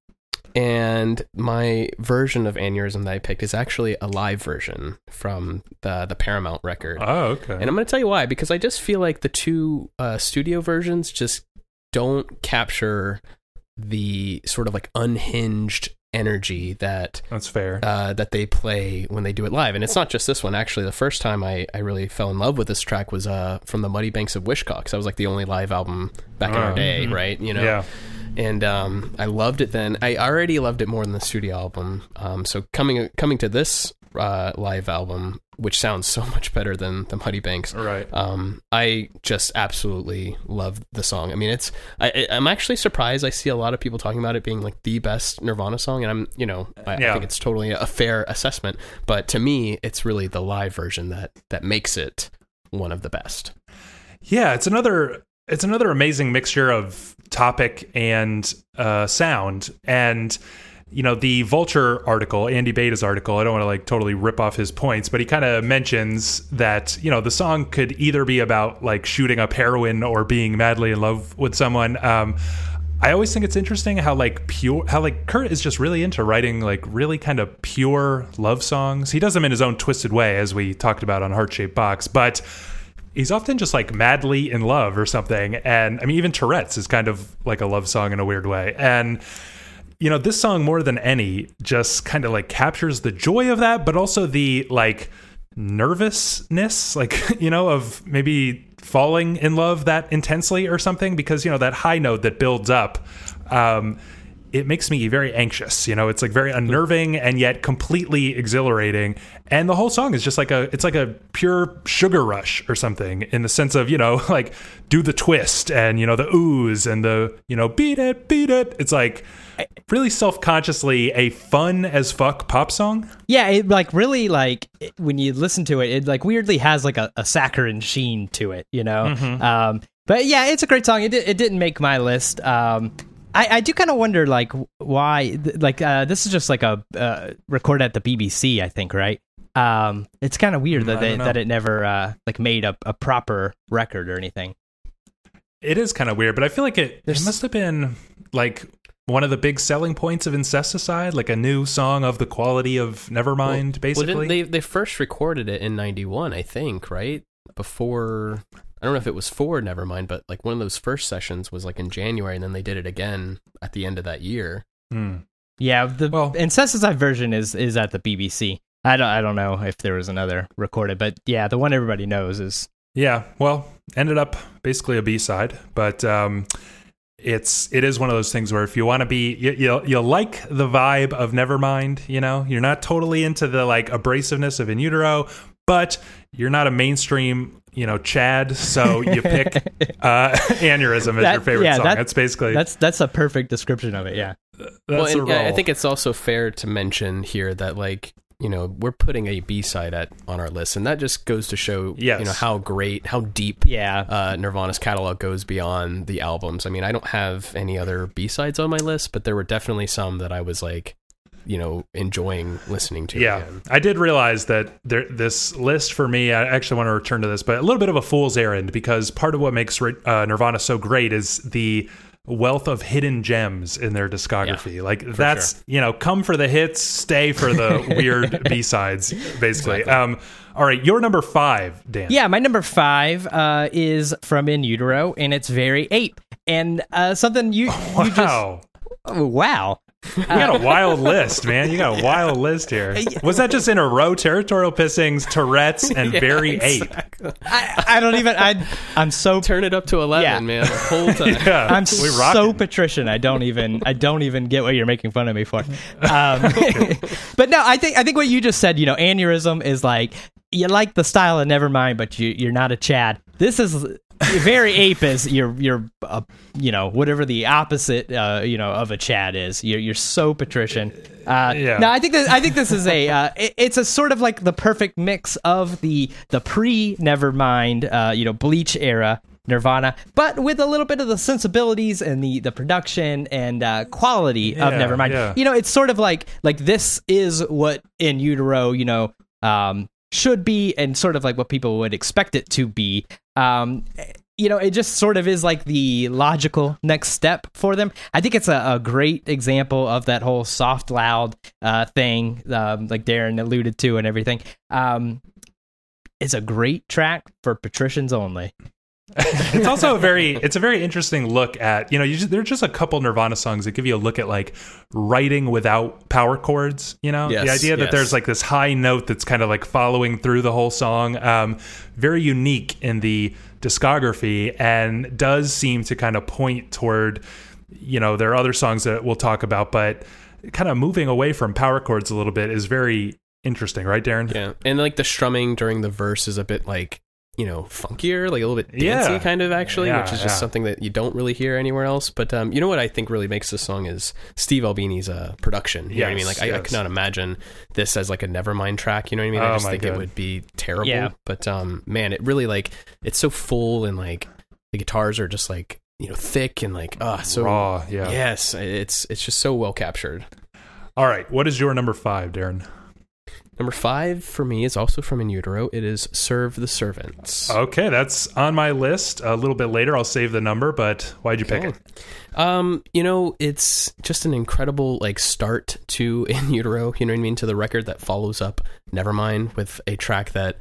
and my version of aneurysm that I picked is actually a live version from the the Paramount record. Oh, okay. And I'm going to tell you why because I just feel like the two uh, studio versions just don't capture the sort of like unhinged energy that That's fair. uh, that they play when they do it live. And it's not just this one. Actually, the first time I, I really fell in love with this track was uh, from the Muddy Banks of Wishkah. That was like the only live album back in our Oh. day, right? You know, yeah. and um, I loved it then. I already loved it more than the studio album. Um, so coming coming to this uh, live album, which sounds so much better than the Muddy Banks. Right. Um, I just absolutely love the song. I mean, it's I, I'm actually surprised. I see a lot of people talking about it being like the best Nirvana song, and I'm you know I, I think it's totally a fair assessment. But to me, it's really the live version that that makes it one of the best. Yeah, it's another it's another amazing mixture of topic and uh, sound. And you know, the Vulture article, Andy Beta's article, I don't want to like totally rip off his points, but he kind of mentions that, you know, the song could either be about like shooting up heroin or being madly in love with someone. Um, I always think it's interesting how like pure how like Kurt is just really into writing like really kind of pure love songs. He does them in his own twisted way as we talked about on Heart Shaped Box, but he's often just like madly in love or something. And I mean even Tourette's is kind of like a love song in a weird way. And you know, this song more than any just kind of like captures the joy of that, but also the like nervousness, like, you know, of maybe falling in love that intensely or something, because, you know, that high note that builds up, um, it makes me very anxious. You know, it's like very unnerving and yet completely exhilarating. And the whole song is just like a, it's like a pure sugar rush or something in the sense of, you know, like do the twist and, you know, the ooze and the, you know, beat it, beat it. It's like really self consciously a fun as fuck pop song. Yeah, it like really like it- when you listen to it, it like weirdly has like a, a saccharine sheen to it, you know. Um, but yeah, it's a great song. It it didn't make my list. Um, I, I do kind of wonder like why like uh, this is just like a uh, recorded at the BBC, I think, right? Um, it's kind of weird that they, that it never uh, like made a, a proper record or anything. It is kind of weird, but I feel like it, it must have been like one of the big selling points of Incesticide, like a new song of the quality of Nevermind, Well, basically. didn't they they first recorded it in '91, I think, right? Before I don't know if it was for Nevermind, but like one of those first sessions was like in January, and then they did it again at the end of that year. Hmm. Yeah, the Well- Incesticide version is is at the BBC. I don't I don't know if there was another recorded, but yeah, the one everybody knows is Yeah, well, ended up basically a B side, but um, it's it is one of those things where if you want to be you, you you like the vibe of Nevermind, you know, you're not totally into the like abrasiveness of In Utero, but you're not a mainstream, you know, Chad, so you pick uh, Aneurysm as That- your favorite yeah, song. that- that's basically that's that's a perfect description of it. Yeah. that's well, the and I- I think it's also fair to mention here that like you know we're putting a B side at on our list, and that just goes to show Yes. you know how great, how deep Yeah. uh, Nirvana's catalog goes beyond the albums. I mean, I don't have any other B sides on my list, but there were definitely some that I was like, you know, enjoying listening to. Yeah, again. I did realize that there, this list for me. I actually want to return to this, but a little bit of a fool's errand because part of what makes uh, Nirvana so great is the wealth of hidden gems in their discography. like that's you know, come for the hits, stay for the weird B sides, basically. Exactly. Um, all right, your number five, Dan. Yeah, my number five uh, is from In Utero, and it's very ape. And uh, something you you just oh, wow. You got a wild list, man. You got a wild list here. Was that just in a row? Territorial pissings, Tourette's, and very ape. I, I don't even I I'm so Turn it up to eleven, Yeah. man. The whole time. Yeah, I'm we so rocking. patrician. I don't even I don't even get what you're making fun of me for. Um, but no, I think I think what you just said. You know, aneurysm is like you like the style of Nevermind, but you you're not a Chad. This is very ape is you're you're uh, you know whatever the opposite uh, you know of a Chad is. You're you're so patrician. Uh, Yeah. No, I think that I think this is a uh, it- it's a sort of like the perfect mix of the the pre Nevermind uh, you know Bleach era Nirvana, but with a little bit of the sensibilities and the the production and uh, quality of Nevermind. yeah. You know, it's sort of like like this is what in utero you know um, should be, and sort of like what people would expect it to be. Um, you know, it just sort of is like the logical next step for them. I think it's a, a great example of that whole soft, loud uh, thing, um, like Darren alluded to, and everything. Um, it's a great track for patricians only. it's also a very it's a very interesting look at you know you just, there are just a couple nirvana songs that give you a look at like writing without power chords you know Yes, the idea that yes. there's like this high note that's kind of like following through the whole song um, very unique in the discography and does seem to kind of point toward you know there are other songs that we'll talk about but kind of moving away from power chords a little bit is very interesting right darren Yeah, and like the strumming during the verse is a bit like you know funkier, like a little bit dancey, Yeah. kind of actually, Yeah, which is just yeah. something that you don't really hear anywhere else. But um, you know what I think really makes this song is Steve Albini's uh, production. You know what I mean? Yes, Like I, I yes. could not imagine this as like a Nevermind track. You know what I mean? Oh, I just think God. it would be terrible. Yeah. But um, man, it really like it's so full and like the guitars are just like you know thick and like ah so raw yeah Yes, it's it's just so well captured. all right what is your number five darren Number five for me is also from In Utero. It is Serve the Servants. Okay, that's on my list. A little bit later, I'll save the number. But why'd you pick it? Um, you know, it's just an incredible like start to In Utero, you know what I mean, to the record that follows up Nevermind with a track that,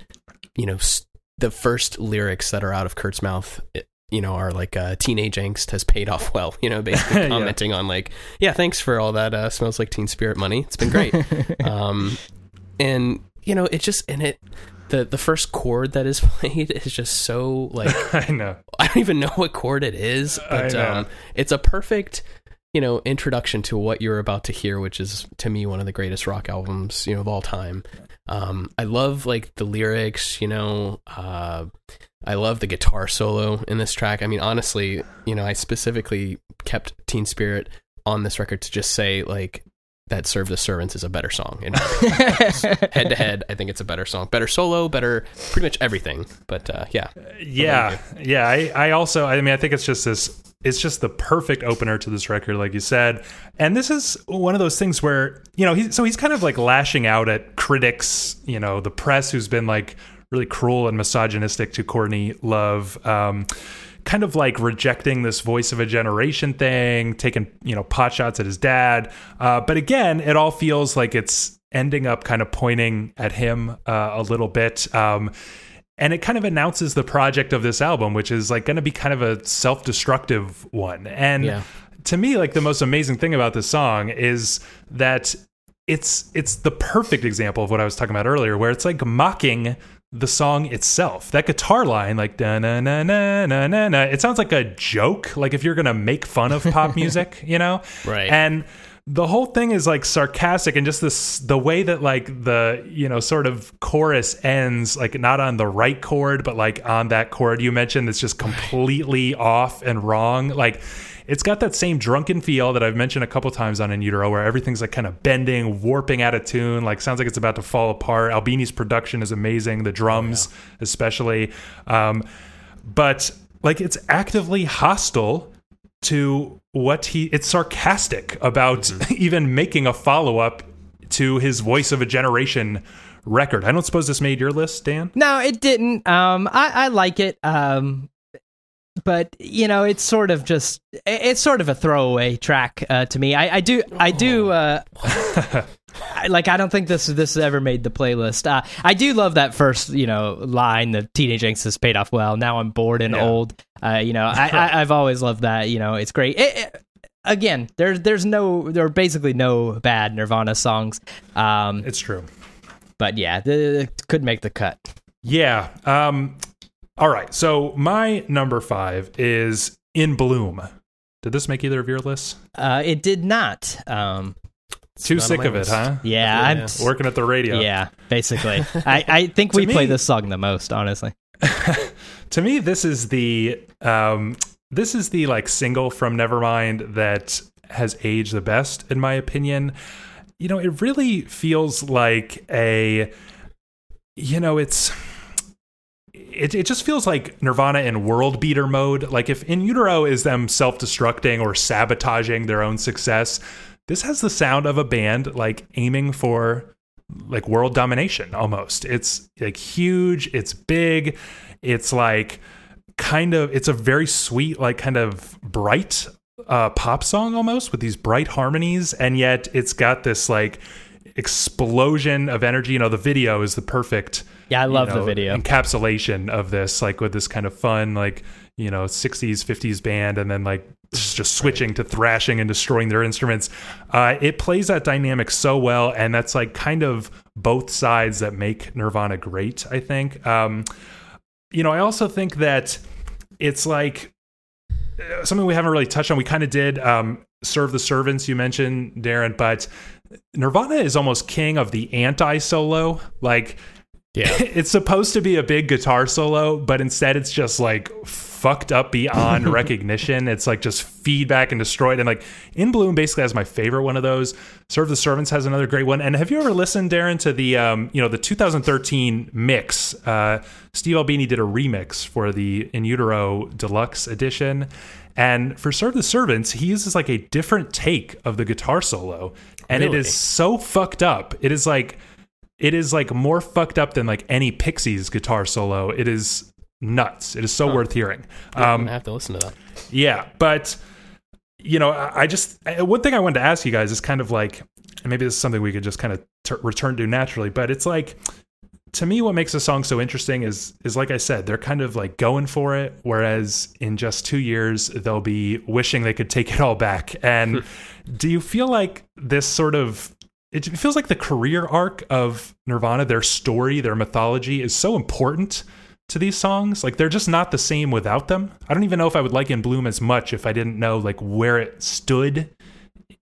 you know, s- the first lyrics that are out of Kurt's mouth, you know, are like uh, teenage angst has paid off well, you know, basically Yeah. commenting on like, yeah, thanks for all that uh, smells like teen spirit money. It's been great. um, and you know, it just and it the the first chord that is played is just so like I know. I don't even know what chord it is, but um, it's a perfect, you know, introduction to what you're about to hear, which is to me one of the greatest rock albums, you know, of all time. Um, I love like the lyrics, you know. Uh, I love the guitar solo in this track. I mean, honestly, you know, I specifically kept Teen Spirit on this record to just say like that "Serve the Servants" is a better song. And head to head, I think it's a better song, better solo, better pretty much everything. But uh, yeah, Yeah, yeah. I, I also, I mean, I think it's just this. It's just the perfect opener to this record, like you said. And this is one of those things where you know, he's so he's kind of like lashing out at critics, you know, the press who's been like really cruel and misogynistic to Courtney Love. Um, kind of like rejecting this voice of a generation thing, taking you know pot shots at his dad. Uh, but again, it all feels like it's ending up kind of pointing at him uh, a little bit. Um, and it kind of announces the project of this album, which is like going to be kind of a self-destructive one. And Yeah. to me, like the most amazing thing about this song is that it's it's the perfect example of what I was talking about earlier, where it's like mocking the song itself. That guitar line, like da na na na na na na, it sounds like a joke. Like if you're gonna make fun of pop music, you know, Right. And the whole thing is like sarcastic and just this the way that like the you know sort of chorus ends like not on the right chord but like on that chord you mentioned that's just completely off and wrong like it's got that same drunken feel that I've mentioned a couple times on In Utero, where everything's like kind of bending, warping out of tune, like sounds like it's about to fall apart. Albini's production is amazing, the drums especially, um, but like it's actively hostile to what he. It's sarcastic about even making a follow up to his Voice of a Generation record. I don't suppose this made your list, Dan. No, it didn't. Um, I, I like it. Um, but you know, it's sort of just it's sort of a throwaway track uh, to me. I, I do I do uh, like I don't think this this ever made the playlist. Uh, I do love that first you know line. The teenage angst has paid off well. Now I'm bored and Yeah. old. Uh, you know, I, I've always loved that. You know, it's great. It, it- again, there's there's no there are basically no bad Nirvana songs. Um, It's true. but yeah, the, could make the cut. Yeah. Um, all right. So my number five is In Bloom. Did this make either of your lists? Uh, it did not. Um, Too not sick my of it, huh? yeah, I'm. Yeah. t- Working at the radio. Yeah, basically. I, I think To we play this song the most, honestly. to me, this is the um, this is the like single from Nevermind that has aged the best, in my opinion. You know, it really feels like a, you know, it's. It, it just feels like Nirvana in world beater mode. Like if In Utero is them self destructing or sabotaging their own success, this has the sound of a band like aiming for like world domination almost. It's like huge, it's big, it's like kind of it's a very sweet like kind of bright uh, pop song almost with these bright harmonies and yet it's got this like explosion of energy you know the video is the perfect yeah i love you know, the video. encapsulation of this like with this kind of fun like you know 60s 50s band and then like just switching to thrashing and destroying their instruments. Uh, it plays that dynamic so well and that's like kind of both sides that make nirvana great i think. Um, you know i also think that it's like uh, something we haven't really touched on. We kind of did um, serve the servants you mentioned darren but nirvana is almost king of the anti solo like yeah. it's supposed to be a big guitar solo, but instead it's just like fucked up beyond recognition. It's like just feedback and destroyed. And like In Bloom basically has my favorite one of those. Serve the Servants has another great one. And have you ever listened, Darren, to the um, you know, the 2013 mix? Uh, Steve Albini did a remix for the In Utero Deluxe edition. And for Serve the Servants, he uses like a different take of the guitar solo. And Really? it is so fucked up. It is like it is like more fucked up than like any Pixies guitar solo. It is nuts. It is so worth hearing. Um, gonna have to listen to that. yeah, but you know, I I just I- one thing I wanted to ask you guys is kind of like, and maybe this is something we could just kind of t- return to naturally, but it's like to me what makes a song so interesting is is like I said, they're kind of like going for it whereas in just 2 years they'll be wishing they could take it all back. And do you feel like this sort of it feels like the career arc of Nirvana, their story, their mythology is so important to these songs. Like they're just not the same without them. I don't even know if I would like In Bloom as much if I didn't know like where it stood.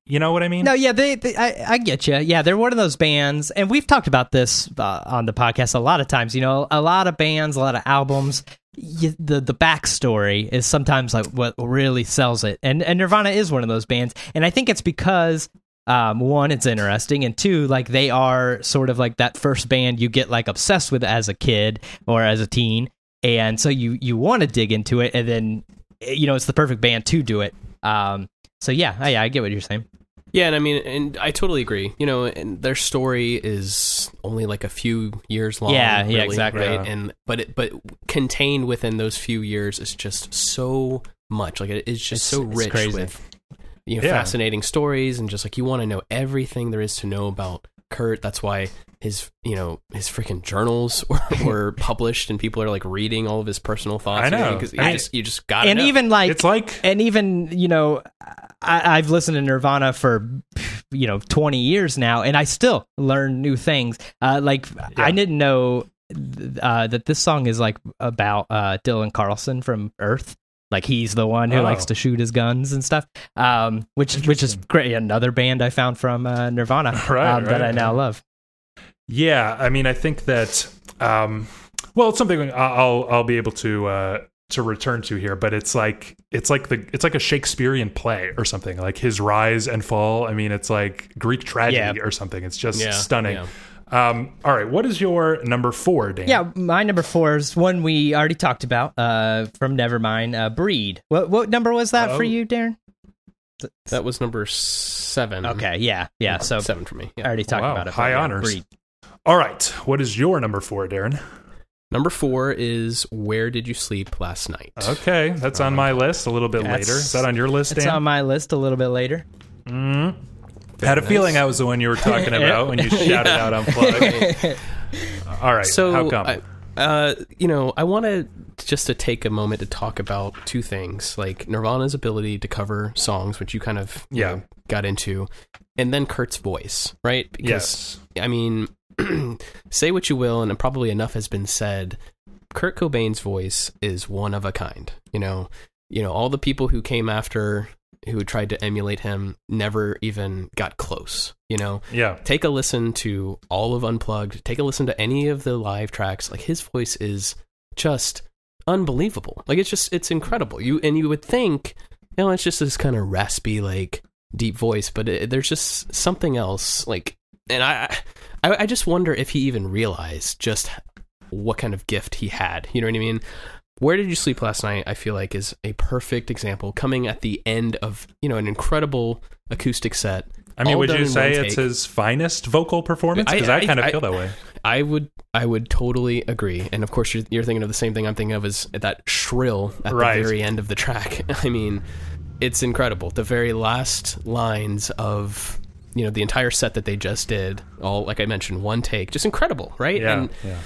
You know what I mean? No, yeah, they, they I, I get you. Yeah, they're one of those bands, and we've talked about this uh, on the podcast a lot of times. You know, a lot of bands, a lot of albums. You, the the backstory is sometimes like what really sells it, and and Nirvana is one of those bands, and I think it's because um, one, it's interesting, and two, like they are sort of like that first band you get like obsessed with as a kid or as a teen, and so you you want to dig into it, and then you know it's the perfect band to do it. Um, so yeah, I, I get what you're saying. Yeah, and I mean, and I totally agree. You know, and their story is only like a few years long. Yeah, yeah, exactly. Right, Yeah. and but it, but contained within those few years is just so much. Like it is just It's- so rich with you know Yeah. fascinating stories and just like you want to know everything there is to know about Kurt. That's why his you know his freaking journals were, were published and people are like reading all of his personal thoughts. I know. because you I- just you just got and know. even like it's like and even you know I, i've listened to nirvana for you know 20 years now and i still learn new things uh, like i didn't know uh, that this song is like about uh, dylan carlson from earth like he's the one who Oh. likes to shoot his guns and stuff um, which which is great another band i found from uh, nirvana Right, um, that i now love Yeah, I mean, I think that um, well, it's something I'll I'll be able to uh, to return to here, but it's like it's like the it's like a Shakespearean play or something, like his rise and fall. I mean, it's like Greek tragedy Yeah. or something. It's just Yeah, stunning. yeah. Um, all right, what is your number four, Dan? Yeah, my number four is one we already talked about uh, from Nevermind, uh, Breed. What what number was that for Oh. you, Darren? that was number seven. Okay, yeah, yeah. So seven for me. I already talked Wow, about it. but high honors. Breed. All right, what is your number four, Darren? Number four is Where Did You Sleep Last Night? Okay, that's on my list. A little bit That's- later. Is that on your list, It's Dan? on my list a little bit later. Had a feeling I was the one you were talking about when you shouted out Unplugged. All right, So, how come? I, uh, you know, I want to just to take a moment to talk about two things, like Nirvana's ability to cover songs, which you kind of you Yeah. know, got into, and then Kurt's voice, right? Because yes. I mean, say what you will, and probably enough has been said. Kurt Cobain's voice is one of a kind. You know, you know, all the people who came after who tried to emulate him never even got close. You know, Yeah. take a listen to all of Unplugged. Take a listen to any of the live tracks. Like his voice is just unbelievable. Like it's just it's incredible. You and you would think, you know, it's just this kind of raspy like deep voice, but it, there's just something else. Like, and I, I I just wonder if he even realized just what kind of gift he had. You know what I mean? Where Did You Sleep Last Night, I feel like, is a perfect example coming at the end of, you know, an incredible acoustic set. I mean, would you say it's his finest vocal performance? I- Because I, I- kind of I- feel that way. I would, I would totally agree. And of course, you're, you're thinking of the same thing I'm thinking of is that shrill at Right. the very end of the track. I mean, it's incredible. The very last lines of, you know, the entire set that they just did, all like I mentioned, one take, just incredible, right? Yeah, And yeah.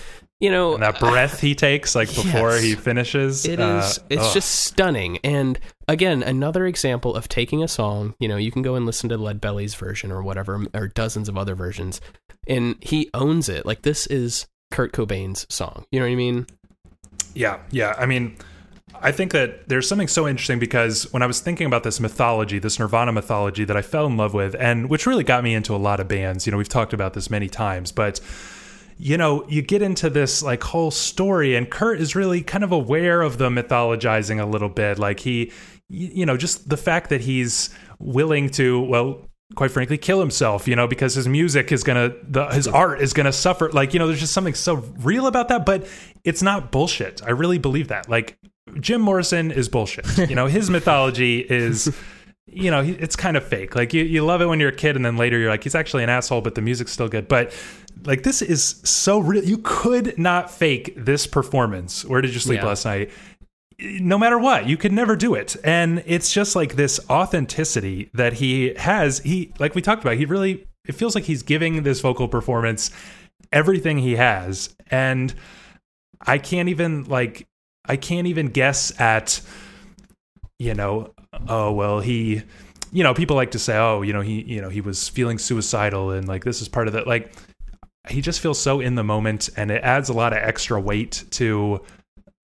You know, And that breath he takes, like before Yes. he finishes, It uh, is. It's ugh. just stunning. And again, another example of taking a song. You know, you can go and listen to Lead Belly's version or whatever, or dozens of other versions, and he owns it. Like this is Kurt Cobain's song. You know what I mean? Yeah, yeah. I mean, I think that there's something so interesting because when I was thinking about this mythology, this Nirvana mythology that I fell in love with, and which really got me into a lot of bands. You know, we've talked about this many times, but you know, you get into this like whole story, and Kurt is really kind of aware of the mythologizing a little bit. Like he, you know, just the fact that he's willing to, well, quite frankly, kill himself, you know, because his music is gonna, the, his art is gonna suffer. Like, you know, there's just something so real about that, but it's not bullshit. I really believe that. Like, Jim Morrison is bullshit. You know, his mythology is. You know, it's kind of fake. Like you, you love it when you're a kid, and then later you're like, he's actually an asshole, but the music's still good. But like, this is so real. You could not fake this performance. Where did you sleep Yeah. last night? no matter what you could never do it and it's just like this authenticity that he has he like we talked about he really it feels like he's giving this vocal performance everything he has and i can't even like i can't even guess at you know oh well he you know people like to say oh you know he you know he was feeling suicidal and like this is part of that like he just feels so in the moment and it adds a lot of extra weight to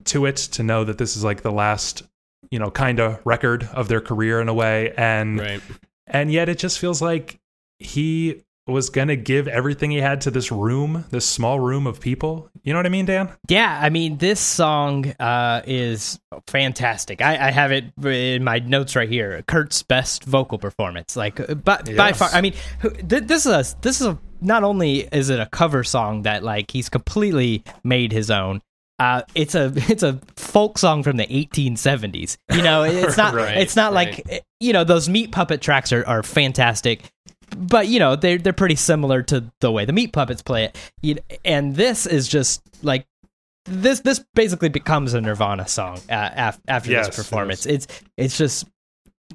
to it to know that this is like the last you know kind of record of their career in a way and Right. and yet it just feels like he was going to give everything he had to this room this small room of people you know what i mean dan Yeah, I mean, this song uh, is fantastic. I, I have it in my notes right here. Kurt's best vocal performance, like by, by far. I mean, th- this is a this is a not only is it a cover song that like he's completely made his own. Uh, it's a it's a folk song from the 1870s. You know, it's not Right, it's not like eh, you know those meat puppet tracks are, are fantastic but you know they're they're pretty similar to the way the meat puppets play it. You, and this is just like this this basically becomes a nirvana song uh, af- after Yes, this performance it's it's just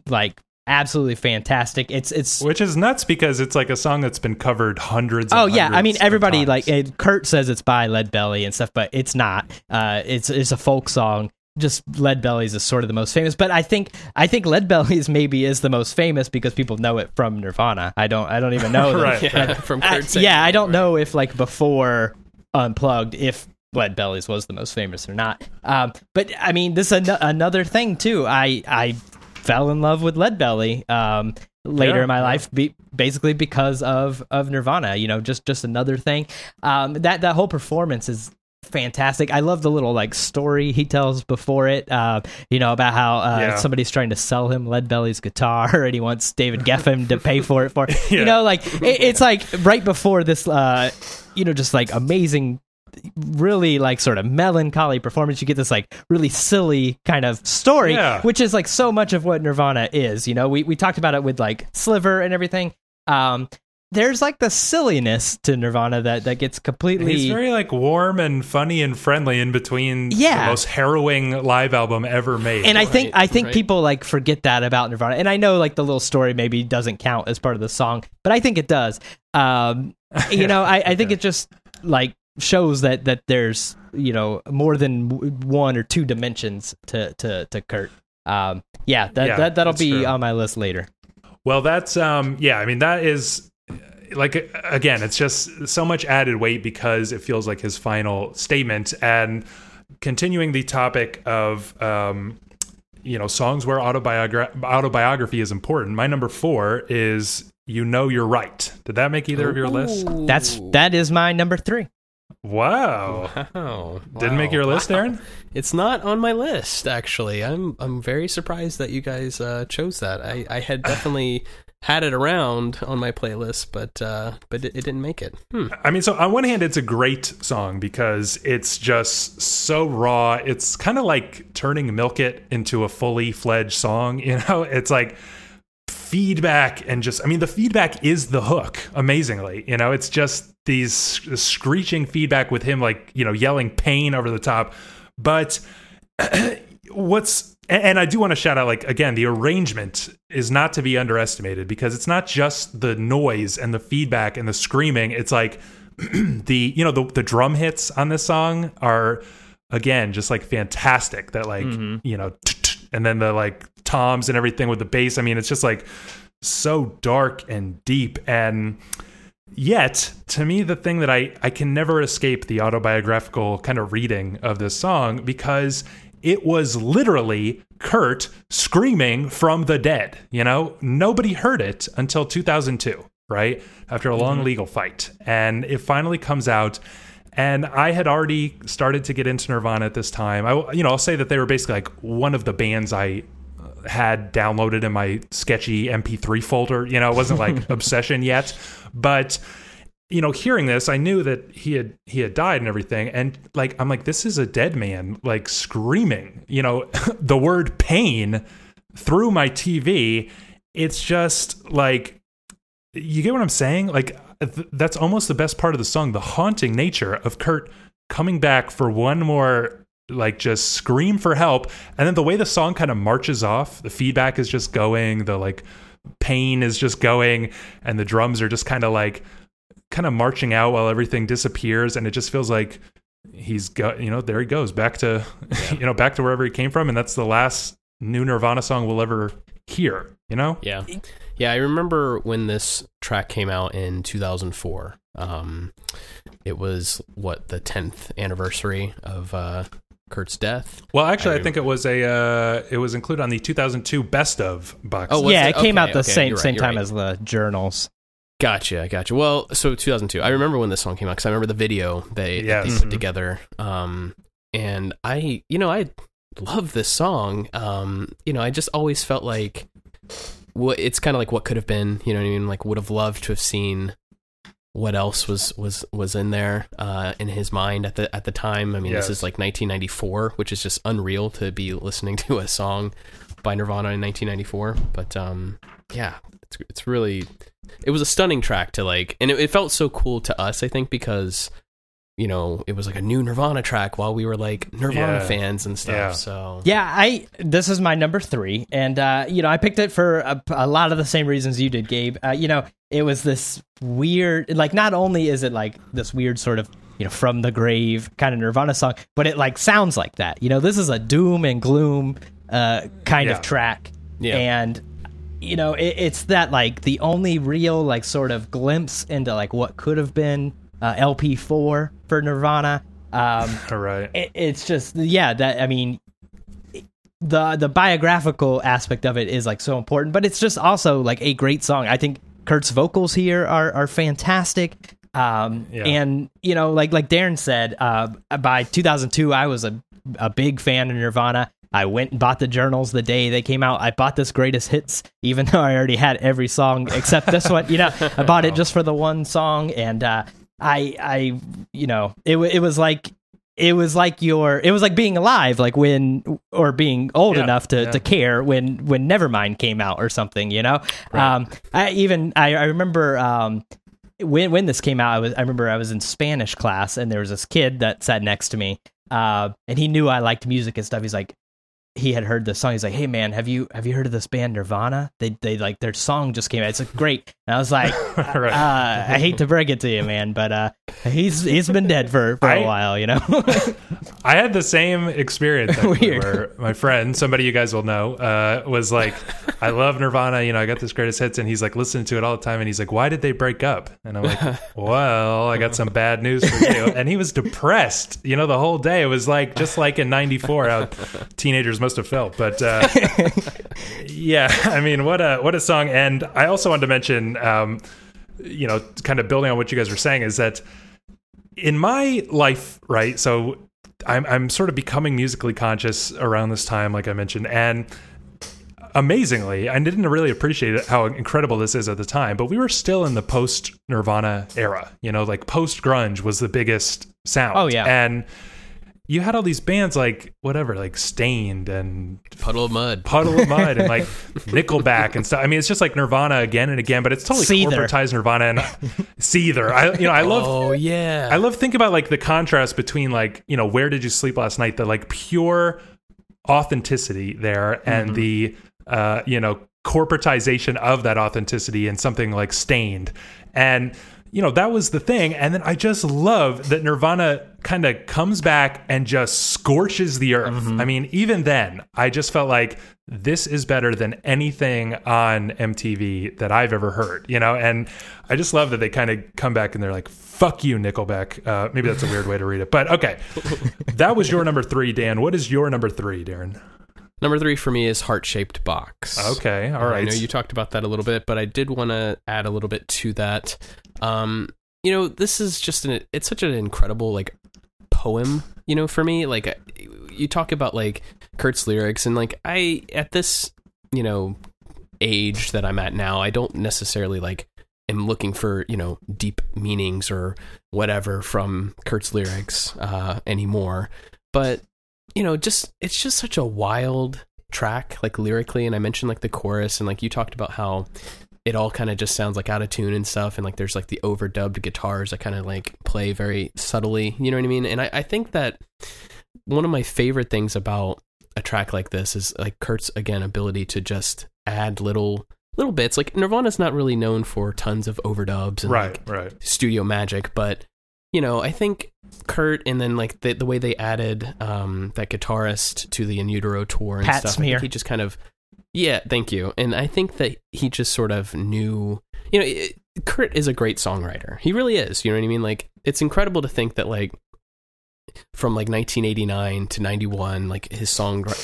like absolutely fantastic. It's it's which is nuts because it's like a song that's been covered hundreds Oh yeah, I mean everybody like it, Kurt says it's by Lead Belly and stuff, but it's not. Uh, it's it's a folk song. Just Lead Belly's is sort of the most famous, but I think I think Lead Belly's maybe is the most famous because people know it from Nirvana. I don't I don't even know. Right. Yeah, from I- yeah, I don't know if like before Unplugged if Lead Bellies was the most famous or not. Um, but I mean, this is an- another thing too. I I fell in love with Lead Belly um, later Yeah, in my yeah. life, be, basically because of of Nirvana. You know, just just another thing. Um, that that whole performance is fantastic. I love the little like story he tells before it. Uh, you know about how uh, Yeah. somebody's trying to sell him Lead Belly's guitar, and he wants David Geffen to pay for it for. You know, like it, it's like right before this, uh, you know, just like amazing. Really, like sort of melancholy performance. You get this like really silly kind of story, Yeah. which is like so much of what Nirvana is. You know, we we talked about it with like Sliver and everything. Um, there's like the silliness to Nirvana that that gets completely He's very like warm and funny and friendly in between Yeah. the most harrowing live album ever made. and I think I think right. people like forget that about Nirvana. And I know like the little story maybe doesn't count as part of the song, but I think it does. Um, you know, I, I think Okay. it just like shows that that there's you know more than one or two dimensions to to to Kurt. Um, yeah, that, Yeah, that that'll be true. on my list later. Well, that's um yeah, I mean that is like again, it's just so much added weight because it feels like his final statement and continuing the topic of um you know, songs where autobiogra- autobiography is important. My number 4 is You Know You're Right. Did that make either of your lists? That's that is my number three. Wow. Wow. Didn't make your list, Wow. Aaron? It's not on my list, actually. I'm I'm very surprised that you guys uh, chose that. I, I had definitely had it around on my playlist, but uh, but it, it didn't make it. Hmm. I mean, so on one hand, it's a great song because it's just so raw. It's kind of like turning Milk It into a fully fledged song. You know, it's like feedback and just, I mean, the feedback is the hook, amazingly. You know, it's just these screeching feedback with him, like, you know, yelling pain over the top. But what's and I do want to shout out like again the arrangement is not to be underestimated because it's not just the noise and the feedback and the screaming. It's like the you know the the drum hits on this song are again just like fantastic that like mm-hmm. you know and then the like toms and everything with the bass. I mean it's just like so dark and deep. And Yet, to me, the thing that I, I can never escape the autobiographical kind of reading of this song because it was literally Kurt screaming from the dead. You know, nobody heard it until 2002, right? After a long mm-hmm. legal fight. And it finally comes out. And I had already started to get into Nirvana at this time. I, you know, I'll say that they were basically like one of the bands I uh, had downloaded in my sketchy MP3 folder. You know, it wasn't like obsession yet, but you know, hearing this, I knew that he had he had died and everything, and like I'm like, this is a dead man like screaming. You know, the word pain through my TV. It's just like you get what I'm saying. Like th- that's almost the best part of the song, the haunting nature of Kurt coming back for one more like just scream for help and then the way the song kind of marches off the feedback is just going the like pain is just going and the drums are just kind of like kind of marching out while everything disappears and it just feels like he's got you know there he goes back to you know back to wherever he came from and that's the last new nirvana song we'll ever hear you know Yeah, yeah. I remember when this track came out in 2004. Um, it was what the 10th anniversary of uh, Kurt's death. well actually i, I- think it was a uh it was included on the 2002 best of box Oh, yeah, it? it came Okay, out the okay, same right, same time right. as the journals. Gotcha, I gotcha. Well, so 2002. I remember when this song came out because I remember the video they, Yes. they put together. Um, and I, you know, I love this song. Um, you know, I just always felt like what it's kind of like what could have been. You know what I mean? Like would have loved to have seen what else was was was in there uh, in his mind at the at the time. I mean, Yes. this is like 1994, which is just unreal to be listening to a song by Nirvana in 1994. But um, yeah, it's it's really it was a stunning track to like, and it, it felt so cool to us. I think because you know it was like a new Nirvana track while we were like Nirvana Yeah. fans and stuff. Yeah. So Yeah, I this is my number three, and uh, you know I picked it for a, a lot of the same reasons you did, Gabe. Uh, you know, it was this weird, like not only is it like this weird sort of you know from the grave kind of Nirvana song, but it like sounds like that. You know, this is a doom and gloom uh, kind Yeah. of track, Yeah. and you know it, it's that like the only real like sort of glimpse into like what could have been uh, LP four for Nirvana. Um, right it, it's just yeah that i mean the the biographical aspect of it is like so important but it's just also like a great song i think kurt's vocals here are are fantastic um Yeah. and you know like like darren said uh by 2002 i was a a big fan of nirvana I went and bought the journals the day they came out. I bought this greatest hits, even though I already had every song except this one. You know, I bought it just for the one song, and uh, I, I, you know, it it was like it was like your it was like being alive like when or being old Yeah, enough to, yeah. to care when when nevermind came out or something you know um i even i, I remember um when when this came out i was i remember i was in spanish class and there was this kid that sat next to me uh and he knew i liked music and stuff he's like he had heard the song. He's like, "Hey man, have you have you heard of this band Nirvana? They they like their song just came out. It's like, great." And I was like, Right. uh, "I hate to break it to you, man, but uh, he's he's been dead for, for I- a while, you know." I had the same experience Weird. where my friend, somebody you guys will know, uh, was like, "I love Nirvana. You know, I got this greatest hits," and he's like listening to it all the time, and he's like, "Why did they break up?" And I'm like, "Well, I got some bad news for you." And he was depressed, you know, the whole day. It was like just like in '94, how teenagers must have felt. But uh, yeah, I mean, what a what a song! And I also wanted to mention, um, you know, kind of building on what you guys were saying, is that in my life, right? So I'm I'm sort of becoming musically conscious around this time, like I mentioned, and amazingly, I didn't really appreciate how incredible this is at the time, but we were still in the post Nirvana era. You know, like post grunge was the biggest sound. Oh, yeah. and you had all these bands like whatever, like Staind and Puddle of Mudd. Puddle of Mudd and like Nickelback and stuff. I mean, it's just like Nirvana again and again, but it's totally Seether. corporatized Nirvana and Seether. I, you know, I love. Oh yeah. I love think about like the contrast between like you know where did you sleep last night the like pure authenticity there and the uh you know corporatization of that authenticity in something like Staind and you know that was the thing. And then i just love that nirvana kind of comes back and just scorches the earth. I mean even then i just felt like this is better than anything on mtv that i've ever heard you know? And i just love that they kind of come back and they're like fuck you nickelback. Uh, maybe that's a weird way to read it but okay. That was your number three dan. What is your number three darren? Number three for me is heart shaped box. okay all Uh, I know you talked about that a little bit, but I did want to add a little bit to that. Um, you know, this is just an it's such an incredible like poem. You know, for me, like you talk about like Kurt's lyrics, and like I at this you know age that I'm at now, I don't necessarily like am looking for you know deep meanings or whatever from Kurt's lyrics uh, anymore, but you know, just it's just such a wild track, like lyrically. And I mentioned like the chorus, and like you talked about how it all kind of just sounds like out of tune and stuff, and like there's like the overdubbed guitars that kind of like play very subtly. You know what I mean? And I, I think that one of my favorite things about a track like this is like Kurt's again ability to just add little little bits. Like Nirvana's not really known for tons of overdubs and right like, right studio magic, but you know, I think Kurt and then like the the way they added um that guitarist to the In Utero tour and Pat stuff. I Smear. think he just kind of yeah, thank you. And I think that he just sort of knew, you know, it, Kurt is a great songwriter. He really is. You know what I mean? Like it's incredible to think that like from like 1989 to 91 like his song his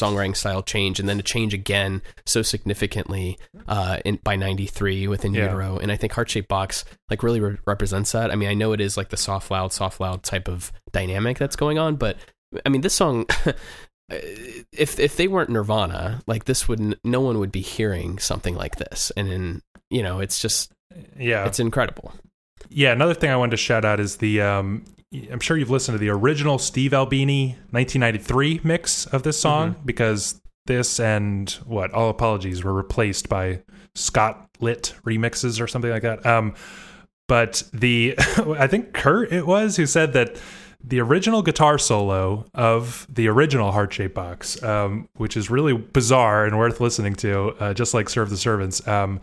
songwriting style changed and then to change again so significantly uh in by 93 within Yeah. utero and i think heart shaped box like really re- represents that i mean i know it is like the soft loud soft loud type of dynamic that's going on but i mean this song if if they weren't nirvana like this would no one would be hearing something like this. And in you know it's just yeah. it's incredible. Yeah, another thing I wanted to shout out is the um, I'm sure you've listened to the original Steve Albini 1993 mix of this song because this and what All Apologies were replaced by Scott Litt remixes or something like that. Um, but the I think Kurt it was who said that the original guitar solo of the original Heart Shape Box, um, which is really bizarre and worth listening to, uh, just like Serve the Servants. Um,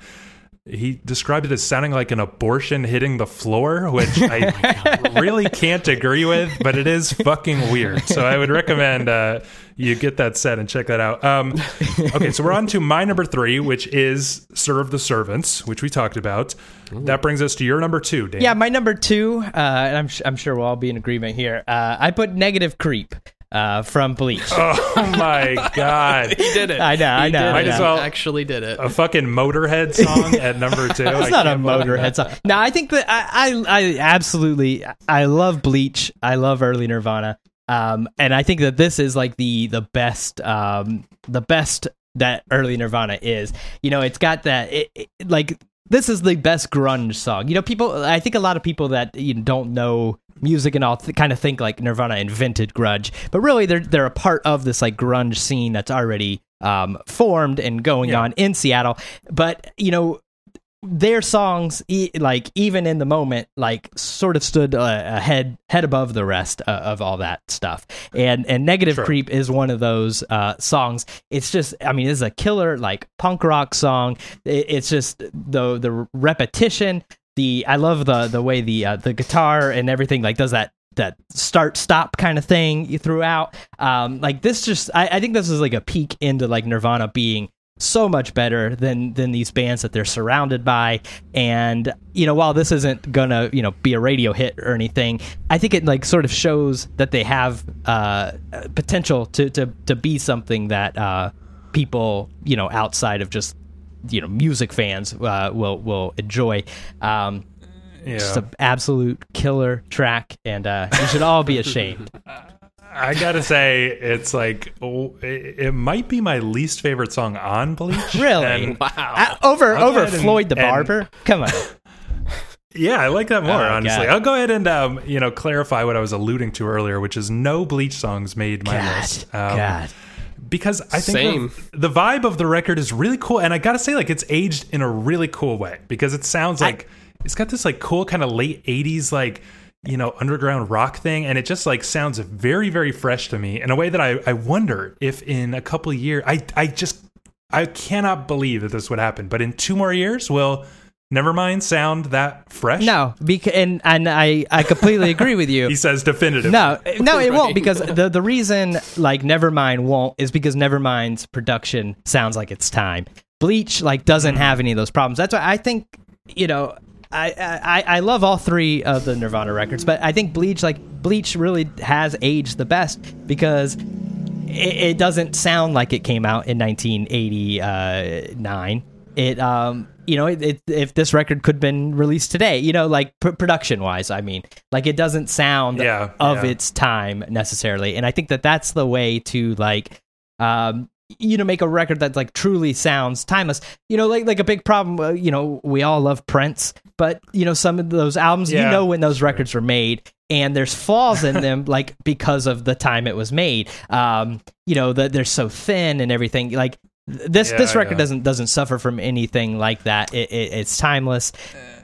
he described it as sounding like an abortion hitting the floor, which I really can't agree with, but it is fucking weird. So I would recommend uh, you get that set and check that out. Um, okay, so we're on to my number three, which is Serve the Servants, which we talked about. That brings us to your number two, Dan. Yeah, my number two, uh, and I'm, I'm sure we'll all be in agreement here. Uh, I put Negative Creep uh, from Bleach. Oh my God. he did it I know, I He know, did I it. know. well- actually did it A fucking Motorhead song at number two. It's not a Motorhead song. No, I think that I, I, I absolutely, I love Bleach. I love early Nirvana. Um, and I think that this is like the the best, um, the best that early Nirvana is. You know, it's got that, it, it- like this is the best grunge song. You know, people. I think a lot of people that you know, don't know music and all th- kind of think like Nirvana invented grunge, but really they're they're a part of this like grunge scene that's already um, formed and going Yeah. on in Seattle. But you know, their songs e- like even in the moment like sort of stood uh, ahead head above the rest uh, of all that stuff and and negative Sure. creep is one of those uh songs it's just i mean it's a killer like punk rock song it, it's just the the repetition the i love the the way the uh, the guitar and everything like does that that start stop kind of thing throughout. Um like this just I, I think this is like a peek into like nirvana being so much better than than these bands that they're surrounded by. And you know while this isn't gonna you know be a radio hit or anything i think it like sort of shows that they have uh potential to to to be something that uh people you know outside of just you know music fans uh will will enjoy um just an absolute killer track, and uh, you should all be ashamed. I gotta say, it's like oh, it, it might be my least favorite song on Bleach. Really? And- Wow. Uh, over I'll over ahead and- Floyd the and- Barber. Come on. yeah, I like that more. Oh, honestly, God. I'll go ahead and um, you know clarify what I was alluding to earlier, which is no Bleach songs made my God, list. Um, God. Because I think. The, the vibe of the record is really cool, and I gotta say, like, it's aged in a really cool way because it sounds like it's got this like cool kind of late '80s like you know underground rock thing, and it just like sounds very very fresh to me in a way that I I wonder if in a couple of years I I just I cannot believe that this would happen, but in two more years will. Nevermind sound that fresh? No, because and and I I completely agree with you. He says definitive. No, no, it won't because the the reason like Nevermind won't is because Nevermind's production sounds like it's time. Bleach like doesn't have any of those problems. That's why I think you know I I I love all three of the Nirvana records, but I think Bleach like Bleach really has aged the best because it, it doesn't sound like it came out in 1989. It um you know it, it, if this record could have been released today, you know like pr- production wise, I mean like it doesn't sound Yeah, of yeah. its time necessarily, and I think that that's the way to like um you know make a record that like truly sounds timeless. You know like like a big problem uh, you know we all love prince but you know some of those albums you know when those records were made and there's flaws in them like because of the time it was made. Um you know that they're so thin and everything like this Yeah, this record yeah. doesn't doesn't suffer from anything like that it, it, it's timeless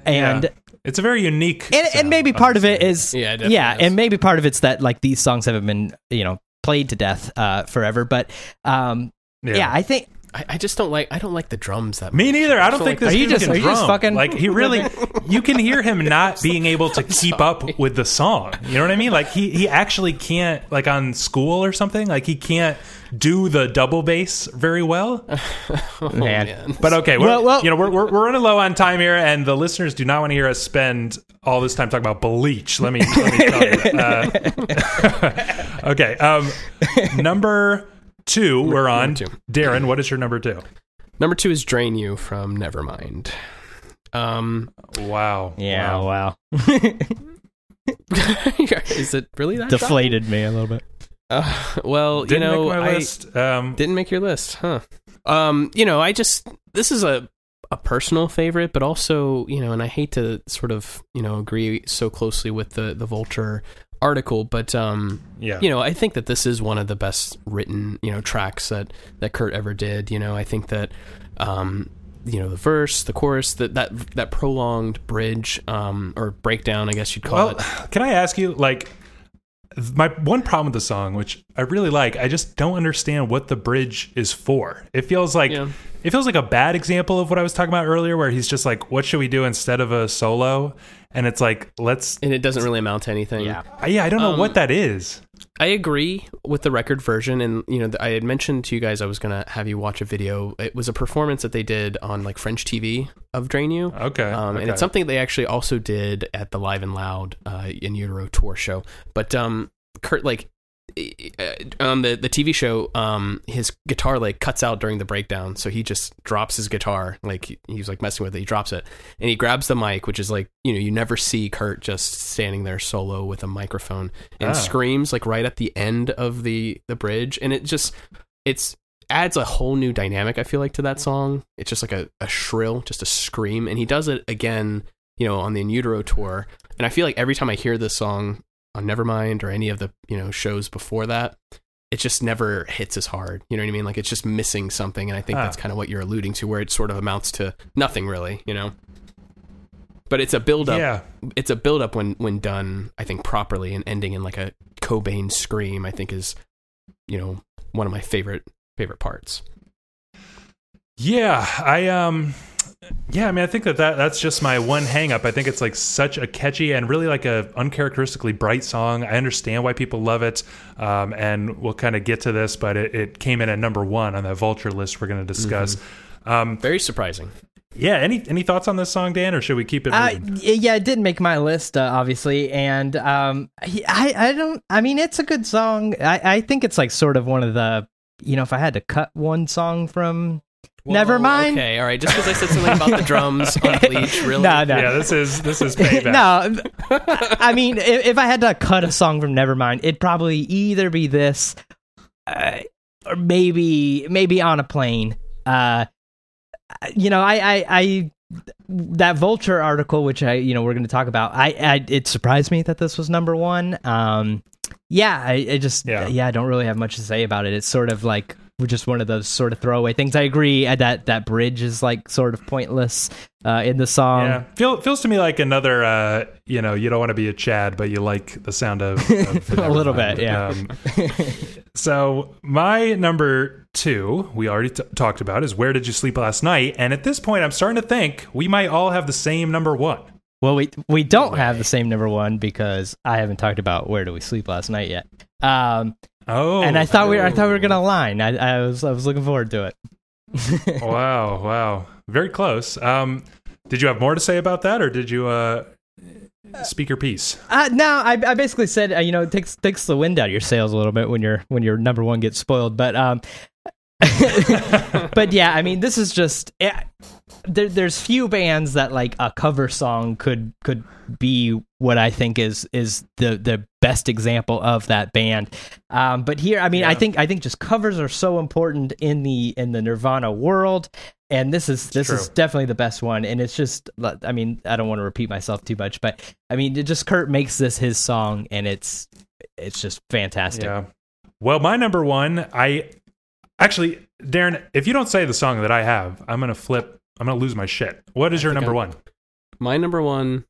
and Yeah. it's a very unique. and, and maybe part of it is Yeah, it yeah is. and maybe part of it's that like these songs haven't been you know played to death uh forever but um yeah, i think I, I just don't like. I don't like the drums that. Me much. neither. I don't So, think like, this Are you dude just- can are you just drum. fucking- like he really. You can hear him not being able to keep up with the song. You know what I mean? Like he he actually can't like on school or something. Like he can't do the double bass very well. oh, Man. man. But okay, we're, Well, well- you know we're, we're we're running low on time here, and the listeners do not want to hear us spend all this time talking about bleach. Let me let me tell you. Uh, okay, um, number two, we're on. two. Darren, what is your number two? Number two is "Drain You" from Nevermind. Um, Wow. yeah Wow. wow, is it really that? deflated me a little bit Uh, well, Didn't you know, make my I list. Um, didn't make your list, huh? Um, you know, I just this is a a personal favorite, but also, you know, and I hate to sort of, you know, agree so closely with the the Vulture article, but um, yeah. you know, I think that this is one of the best written, you know, tracks that that Kurt ever did. You know, I think that um, you know, the verse, the chorus, that that that prolonged bridge um or breakdown, I guess you'd call Well, it. can I ask you, like, my one problem with the song, which I really like, I just don't understand what the bridge is for. It feels like Yeah. it feels like a bad example of what I was talking about earlier, where he's just like, "What should we do instead of a solo?" And it's like, let's, And it doesn't really amount to anything. yeah yeah, I don't know Um, what that is. I agree with the record version, and you know, I had mentioned to you guys I was gonna have you watch a video. It was a performance that they did on like French TV of Drain You. Okay, Um, And it's something they actually also did at the Live and Loud uh, in Utero tour show. But um, Kurt, like on the the TV show, um, his guitar like cuts out during the breakdown, so he just drops his guitar, like he- he's like messing with it. He drops it, and he grabs the mic, which is like you know you never see Kurt just standing there solo with a microphone and Ah. screams like right at the end of the the bridge, and it just it's adds a whole new dynamic. I feel like to that song. It's just like a, a shrill, just a scream, and he does it again, you know, on the In Utero tour. And I feel like every time I hear this song on Nevermind or any of the you know shows before that, it just never hits as hard. You know what I mean? Like it's just missing something, and I think Ah. that's kind of what you're alluding to, where it sort of amounts to nothing really. You know. But it's a build up. yeah, It's a build up when when done, I think properly, and ending in like a Cobain scream. I think is, you know, one of my favorite favorite parts. yeah. I um, yeah. I mean, I think that, that that's just my one hang up. I think it's like such a catchy and really like a uncharacteristically bright song. I understand why people love it, um, and we'll kind of get to this, but it, it came in at number one on that Vulture list we're going to discuss. Um, Very surprising. yeah. Any any thoughts on this song, Dan, or should we keep it? Uh, yeah, it didn't make my list, uh, obviously, and um, I, I don't. I mean, it's a good song. I, I think it's like sort of one of the, you know, if I had to cut one song from Nevermind. Okay, all right. Just because I said something about the drums on Bleach, really? No, no. Yeah, this is this is payback. no, I mean, if, if I had to cut a song from Nevermind, it'd probably either be this, uh, or maybe maybe on a plane. Uh, you know, I, I, I, that Vulture article, which I, you know, we're going to talk about. I, I, it surprised me that this was number one. Um, yeah, I, I just, Yeah. yeah. I don't really have much to say about it. It's sort of like just one of those sort of throwaway things. I agree uh, that that bridge is like sort of pointless uh, in the song. Yeah, Feel, feels to me like another. Uh, you know, you don't want to be a Chad, but you like the sound of, of A little bit, yeah. Um, so my number two, we already t- talked about, is where did you sleep last night? And at this point, I'm starting to think we might all have the same number one. Well, we we don't have the same number one because I haven't talked about where do we sleep last night yet. Um, Oh, and I thought we were, I thought we were gonna align. I, I was I was looking forward to it. wow, wow, very close. Um, did you have more to say about that, or did you uh, speak your piece? Uh, no, I, I basically said uh, you know it takes takes the wind out of your sails a little bit when your when your number one gets spoiled. But um, but yeah, I mean this is just eh, there, there's few bands that like a cover song could could be what I think is is the the best example of that band. Um, but here, I mean, I think I think just covers are so important in the in the Nirvana world. And this is this is definitely the best one, and it's just I mean I don't want to repeat myself too much, but I mean it just Kurt makes this his song, and it's it's just fantastic. Yeah. Well, my number one, I actually, Darren, if you don't say the song that I have, I'm gonna flip. I'm gonna lose my shit. What is your number I'm- one? My number one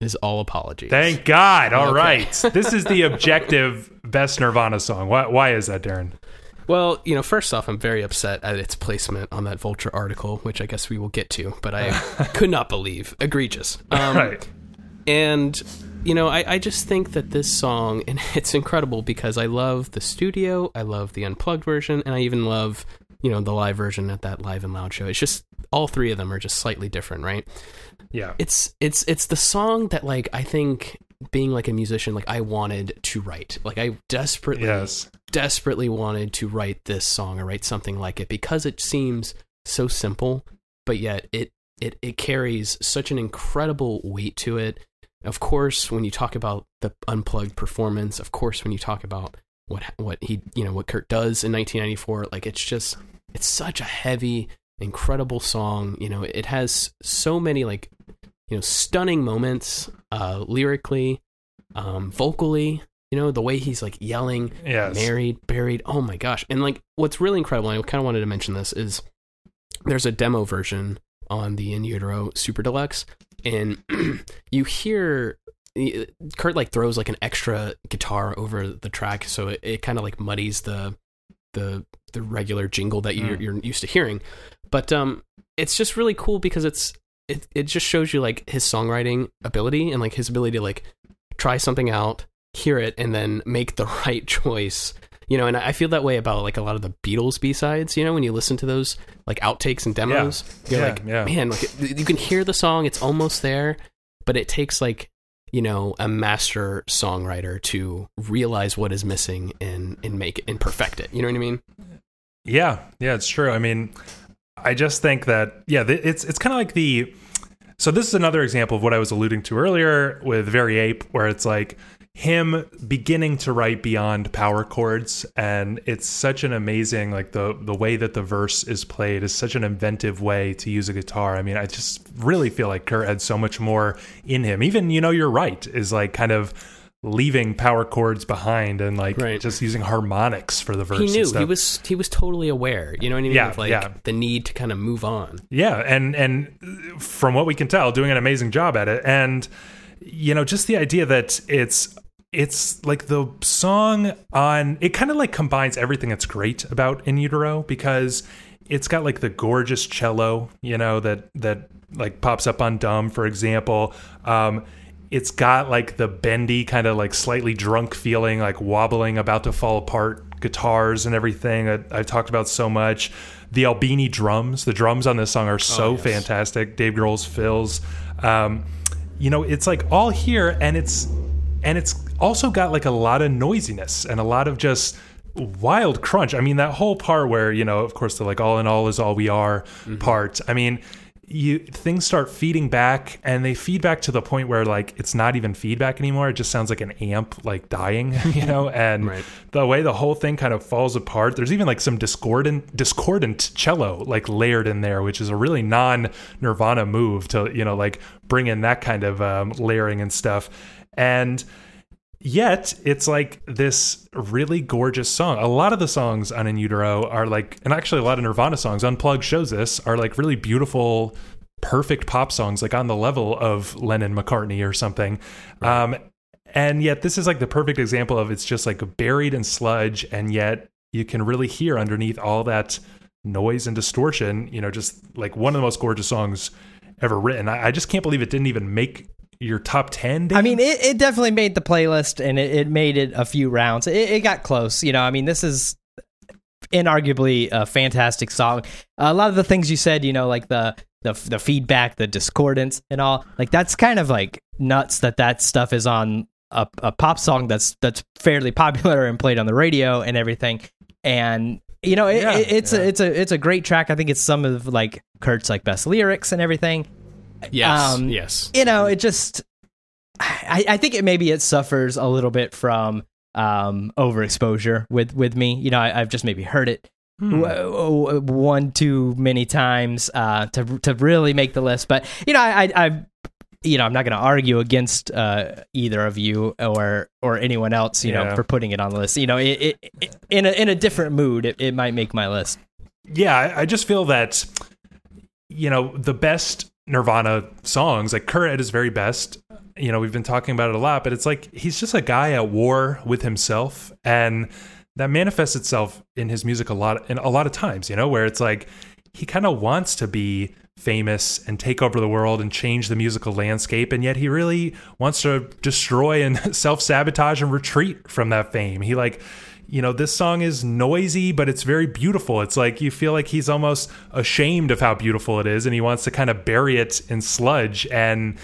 is All Apologies. Thank God. All Okay. right, this is the objective best Nirvana song. Why? Why is that, Darren? Well, you know, first off, I'm very upset at its placement on that Vulture article, which I guess we will get to, but I could not believe. Egregious. Um, right. And, you know, I, I just think that this song, and it's incredible because I love the studio, I love the unplugged version, and I even love, you know, the live version at that live and loud show. It's just all three of them are just slightly different, right? Yeah. It's it's it's the song that like I think being like a musician, like I wanted to write. Like I desperately Yes. desperately wanted to write this song or write something like it because it seems so simple, but yet it it it carries such an incredible weight to it. Of course, when you talk about the unplugged performance, of course, when you talk about what what he you know what Kurt does in 1994, like it's just it's such a heavy, incredible song. You know, it has so many like you know stunning moments uh, lyrically, um, vocally. You know, the way he's like yelling Yes. married, buried. Oh my gosh. And like what's really incredible, and I kind of wanted to mention this, is there's a demo version on the In Utero Super Deluxe, and you hear Kurt like throws like an extra guitar over the track, so it, it kind of like muddies the the the regular jingle that you're, Mm. you're used to hearing. But um, it's just really cool because it's it it just shows you like his songwriting ability and like his ability to like try something out, hear it, and then make the right choice. You know, and I feel that way about like a lot of the Beatles B sides. You know, when you listen to those like outtakes and demos, you're Yeah, like, yeah. man, like you can hear the song, it's almost there, but it takes like you know a master songwriter to realize what is missing and and make it and perfect it. You know what I mean? Yeah, yeah, it's true. I mean, I just think that yeah, it's it's kind of like the. So this is another example of what I was alluding to earlier with Very Ape, where it's like him beginning to write beyond power chords, and it's such an amazing like the the way that the verse is played is such an inventive way to use a guitar. I mean, I just really feel like Kurt had so much more in him. Even you know, you're right, is like kind of leaving power chords behind and like Right. just using harmonics for the verse. He knew he was he was totally aware. You know what I mean? Yeah, like yeah. the need to kind of move on. Yeah, and and from what we can tell, doing an amazing job at it. And you know, just the idea that it's it's like the song on it kind of like combines everything that's great about In Utero because it's got like the gorgeous cello, you know, that that like pops up on Dumb, for example. Um it's got like the bendy kind of like slightly drunk feeling, like wobbling, about to fall apart guitars and everything that I've talked about so much. The Albini drums, the drums on this song are so yes. fantastic. Dave Grohl's fills. Um, you know, it's like all here and it's and it's also got like a lot of noisiness and a lot of just wild crunch. I mean, that whole part where, you know, of course, the like all in all is all we are mm-hmm. part. I mean, you things start feeding back and they feed back to the point where like it's not even feedback anymore it just sounds like an amp like dying you know and right. the way the whole thing kind of falls apart there's even like some discordant discordant cello like layered in there which is a really non nirvana move to you know like bring in that kind of um, layering and stuff and Yet it's like this really gorgeous song. A lot of the songs on In Utero are like, and actually a lot of Nirvana songs, Unplugged shows this, are like really beautiful, perfect pop songs, like on the level of Lennon McCartney or something. Right. Um, and yet this is like the perfect example of it's just like buried in sludge, and yet you can really hear underneath all that noise and distortion, you know, just like one of the most gorgeous songs ever written. I, I just can't believe it didn't even make your top 10 Dan? i mean it, it definitely made the playlist and it, it made it a few rounds. It, it, got close you know i mean this is inarguably a fantastic song. A lot of the things you said you know like the the, the feedback the discordance and all like that's kind of like nuts that that stuff is on a, a pop song that's that's fairly popular and played on the radio and everything. And you know it, yeah, it's yeah. a it's a it's a great track. I think it's some of like kurt's like best lyrics and everything Yes. Um, yes. You know, it just. I, I think it maybe it suffers a little bit from um, overexposure with with me. You know, I, have just maybe heard it hmm. w- one too many times uh, to to really make the list. But you know, I, I, I you know, I'm not going to argue against uh, either of you or or anyone else. You yeah. know, for putting it on the list. You know, it, it, it, in a in a different mood, it, it might make my list. Yeah, I, I just feel that you know the best Nirvana songs. Like Kurt at his very best, you know, we've been talking about it a lot, but it's like he's just a guy at war with himself, and that manifests itself in his music a lot, in a lot of times, you know, where it's like he kind of wants to be famous and take over the world and change the musical landscape, and yet he really wants to destroy and self sabotage and retreat from that fame. He like you know, this song is noisy, but it's very beautiful. It's like you feel like he's almost ashamed of how beautiful it is, and he wants to kind of bury it in sludge. And,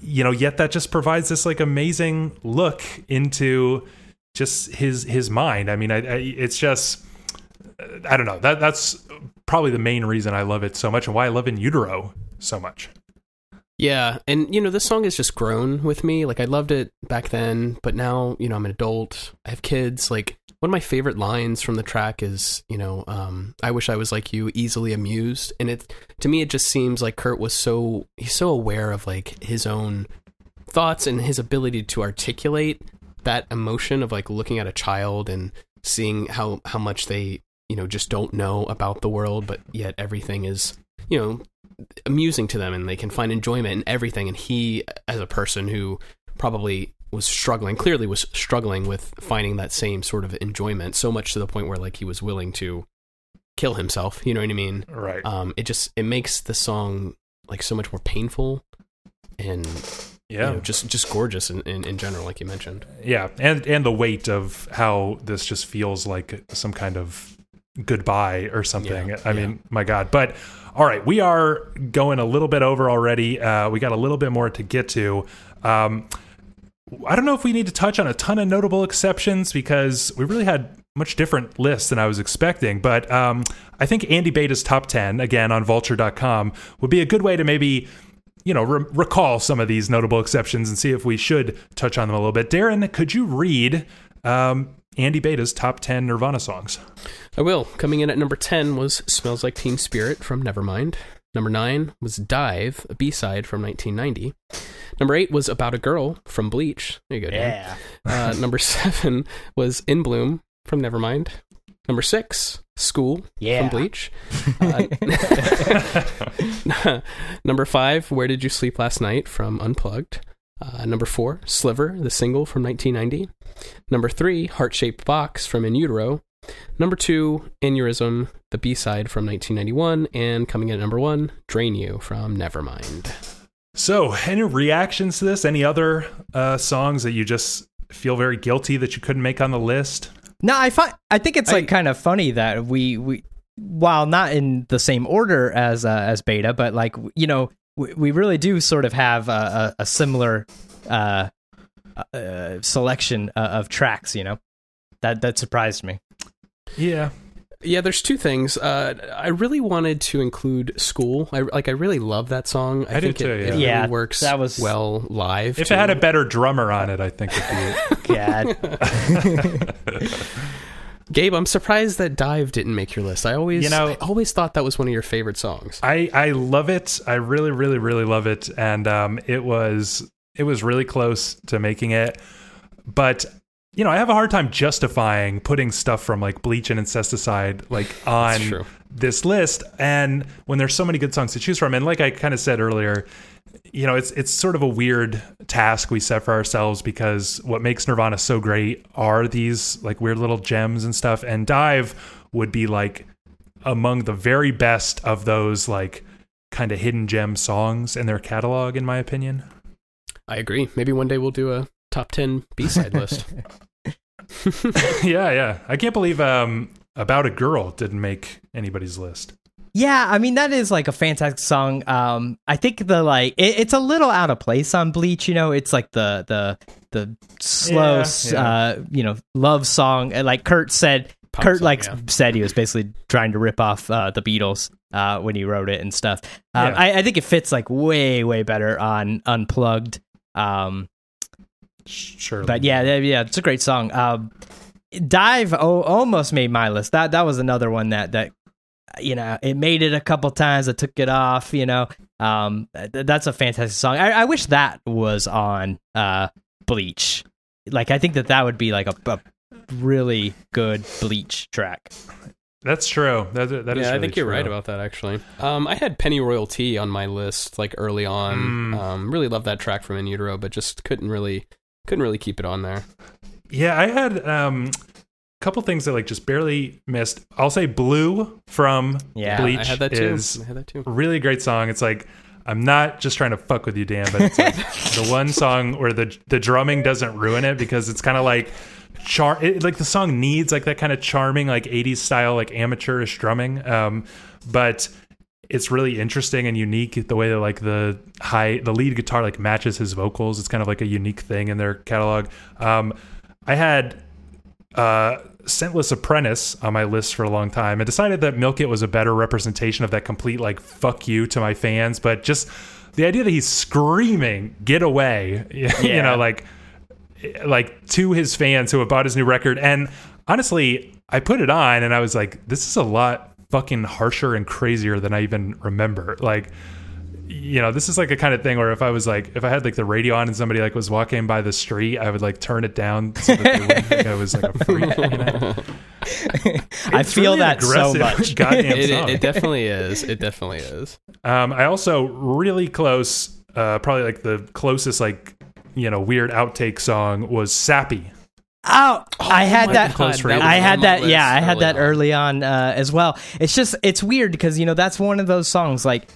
you know, yet that just provides this like amazing look into just his his mind. I mean, I, I, it's just I don't know. That that's probably the main reason I love it so much and why I love In Utero so much. Yeah, and you know, this song has just grown with me. Like I loved it back then, but now, you know, I'm an adult. I have kids. Like one of my favorite lines from the track is, you know, um, I wish I was like you, easily amused. And it to me, it just seems like Kurt was so he's so aware of like his own thoughts and his ability to articulate that emotion of like looking at a child and seeing how how much they you know just don't know about the world, but yet everything is you know amusing to them and they can find enjoyment in everything. And he, as a person who probably was struggling clearly was struggling with finding that same sort of enjoyment so much to the point where like he was willing to kill himself you know what i mean? Right. Um it just it makes the song like so much more painful and yeah. you know, just just gorgeous in, in, in general like you mentioned. Yeah and and the weight of how this just feels like some kind of goodbye or something. Yeah, i yeah. mean my god. But all right we are going a little bit over already. Uh we got a little bit more to get to. Um I don't know if we need to touch on a ton of notable exceptions because we really had much different lists than I was expecting. But um, I think Andy Beta's top 10, again on vulture.com, would be a good way to maybe, you know, re- recall some of these notable exceptions and see if we should touch on them a little bit. Darren, could you read um, Andy Beta's top 10 Nirvana songs? I will. Coming in at number 10 was Smells Like Teen Spirit from Nevermind. Number 9 was Dive, a B side from 1990. Number eight was About a Girl from Bleach. There you go. Dan. Yeah. Uh, number seven was In Bloom from Nevermind. Number six, School yeah. from Bleach. Uh, number five, Where Did You Sleep Last Night from Unplugged. Uh, number four, Sliver, the single from 1990. Number three, Heart Shaped Box from In Utero. Number two, Aneurysm, the B side from 1991. And coming in at number one, Drain You from Nevermind. So, any reactions to this? Any other uh, songs that you just feel very guilty that you couldn't make on the list? No, I find I think it's like kind of funny that we we while not in the same order as uh, as Beta, but like you know we, we really do sort of have a, a, a similar uh, uh, selection uh, of tracks. You know that that surprised me. Yeah. Yeah, there's two things. Uh, I really wanted to include "School." I like. I really love that song. I, I think did too, it, yeah. it really Yeah, works. that was- well live. If too. it had a better drummer on it, I think it'd be. God. Gabe, I'm surprised that "Dive" didn't make your list. I always, You know- I always thought that was one of your favorite songs. I I love it. I really really really love it, and um, it was it was really close to making it, but you know I have a hard time justifying putting stuff from like Bleach and Incesticide like on this list, and when there's so many good songs to choose from, and like I kind of said earlier. You know, it's it's sort of a weird task we set for ourselves because what makes Nirvana so great are these like weird little gems and stuff. And Dive would be like among the very best of those like kind of hidden gem songs in their catalog in my opinion I agree. Maybe one day we'll do a top ten B side list. yeah yeah i can't believe um about a girl didn't make anybody's list Yeah, I mean that is like a fantastic song. Um, I think the like it, it's a little out of place on Bleach. You know, it's like the the the slow, Yeah, yeah. uh, you know, love song. Like Kurt said, Pop Kurt song, like yeah. said he was basically trying to rip off uh, the Beatles uh, when he wrote it and stuff. Um, Yeah. I, I think it fits like way way better on Unplugged. Um, sure but yeah, yeah, yeah, it's a great song. Um, Dive o- almost made my list. That that was another one that that you know it made it a couple times. I took it off. You know, um, th- that's a fantastic song. I, I wish that was on uh, Bleach. Like I think that that would be like a, a really good Bleach track. that's true that, that is yeah, I really think you're true. right about that. Actually, um, I had Pennyroyal Tea on my list like early on. Mm. Um, really loved that track from In Utero, but just couldn't really couldn't really keep it on there. yeah i had um a couple things that like just barely missed i'll say blue from Yeah, bleach I had that too. is I had that too. really great song it's like i'm not just trying to fuck with you dan but it's like the one song where the the drumming doesn't ruin it because it's kind of like char it, like the song needs like that kind of charming like 80s style like amateurish drumming um but it's really interesting and unique the way that like the high the lead guitar like matches his vocals. It's kind of like a unique thing in their catalog. Um i had uh scentless apprentice on my list for a long time. And decided that milk it was a better representation of that complete like fuck you to my fans but just the idea that he's screaming get away you know like like to his fans who have bought his new record. And honestly i put it on and i was like this is a lot fucking harsher and crazier than i even remember like you know this is like a kind of thing where if i was like if i had like the radio on and somebody like was walking by the street i would like turn it down so that they wouldn't think i was like a freak you know? I feel really that so much. goddamn It, song. it, it definitely is. It definitely is. Um, I also really close, uh, probably like the closest like you know weird outtake song was "Sappy." Oh, I had that. Close for. I had that. list Yeah, I had that early on uh, as well. It's just it's weird because you know that's one of those songs like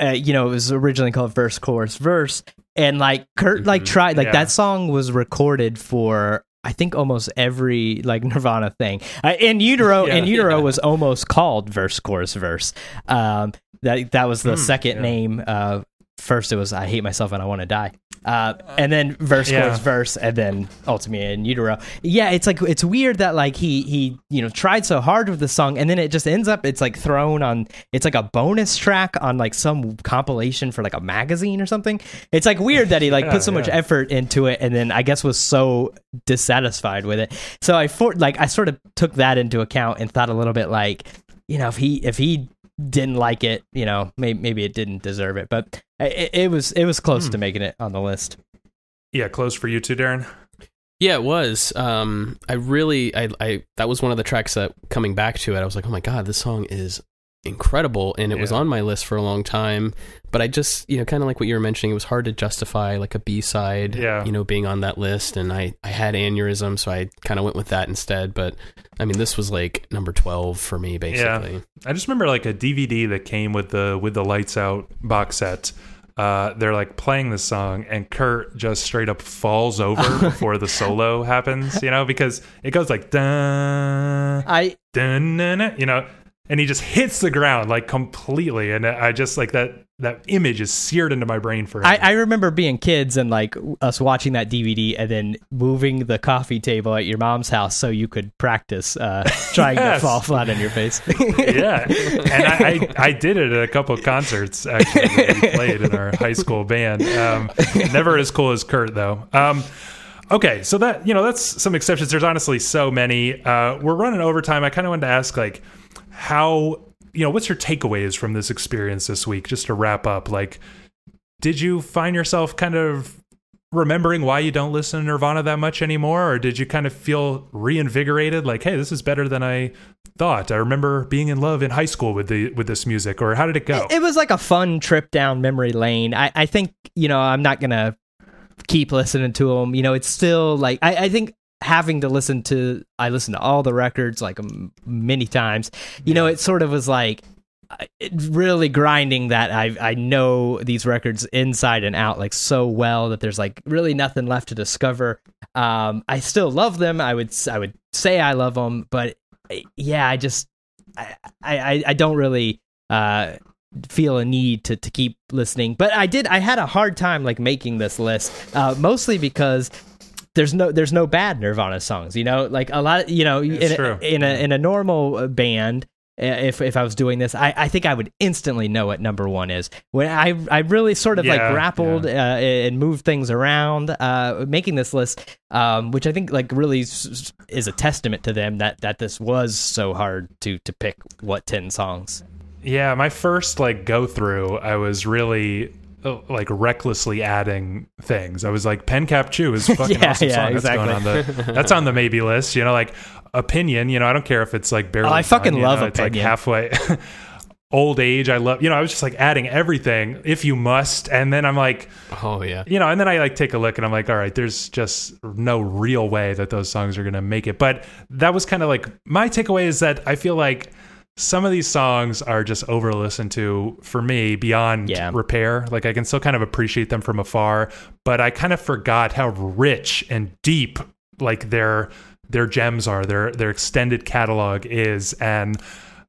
uh, you know it was originally called verse chorus verse and like Kurt like tried like Yeah. that song was recorded for. I think almost every like Nirvana thing. Uh, in utero, Yeah. in utero Yeah. was almost called verse chorus verse. Um, that that was the Hmm, second yeah. name. Uh, first it was I hate myself and I want to die. Uh, and then verse Yeah. chorus verse and then ultimately in utero. Yeah, it's like it's weird that like he he you know tried so hard with the song and then it just ends up it's like thrown on it's like a bonus track on like some compilation for like a magazine or something. It's like weird that he like Yeah, put so much effort into it and then I guess was so dissatisfied with it. So I for like I sort of took that into account and thought a little bit like you know if he if he didn't like it, you know, maybe maybe it didn't deserve it, but it, it was it was close Hmm. to making it on the list. Yeah, close for you too, Darren. Yeah, it was. Um, I really, I, I, that was one of the tracks that coming back to it, I was like, oh my god, this song is incredible, and it was on my list for a long time. But I just, you know, kind of like what you were mentioning, it was hard to justify like a B side, Yeah. you know, being on that list, and I, I had aneurysm, so I kind of went with that instead. But I mean, this was like number twelve for me, basically. I just remember like a DVD that came with the with the lights out box set. Uh, they're like playing the song, and Kurt just straight up falls over before the solo happens. You know, because it goes like dun I dun, dun, dun, you know, and he just hits the ground like completely, and I just like that that image is seared into my brain for I, I remember being kids and like us watching that DVD and then moving the coffee table at your mom's house so you could practice uh, trying Yes. to fall flat on your face. yeah, and I, I, I did it at a couple of concerts actually that we played in our high school band. Um, never as cool as Kurt though. Um, okay, so that you know that's some exceptions. There's honestly so many. Uh, we're running overtime. I kind of wanted to ask like how you know what's your takeaways from this experience this week? Just to wrap up, like did you find yourself kind of remembering why you don't listen to Nirvana that much anymore, or did you kind of feel reinvigorated? Like, hey, this is better than I thought. I remember being in love in high school with the with this music, or how did it go? It was like a fun trip down memory lane. I, I think, you know, I'm not to keep listening to them. You know, it's still like, I, I think having to listen to, I listened to all the records like um, many times. You know, it sort of was like, it really grinding that I I know these records inside and out like so well that there's like really nothing left to discover. Um, I still love them. I would I would say I love them, but uh, yeah, I just I I, I don't really uh feel a need to to keep listening. But I did I had a hard time like making this list, uh, mostly because there's no there's no bad Nirvana songs. You know, like a lot. You know, It's in true. a, in a in a normal uh, band. If if I was doing this, I, I think I would instantly know what number one is. When I I really sort of like Yeah, grappled uh, and moved things around, uh, making this list, um, which I think like really s- is a testament to them that that this was so hard to to pick what ten songs. Yeah, my first like go through, I was really Uh, like recklessly adding things. I was like, "Pen Cap Chew is a fucking Yeah, awesome yeah, song. That's going on the that's on the maybe list." You know, like opinion. You know, I don't care if it's like barely. Oh, I fucking done, you love know, It's like halfway. Old age, I love. You know, I was just like adding everything if you must, and then I'm like, Oh yeah. you know, and then I like take a look and I'm like, all right, there's just no real way that those songs are going to make it. But that was kind of like my takeaway is that I feel like some of these songs are just over listened to for me beyond Yeah. repair. Like I can still kind of appreciate them from afar, but I kind of forgot how rich and deep like their their gems are, their their extended catalog is and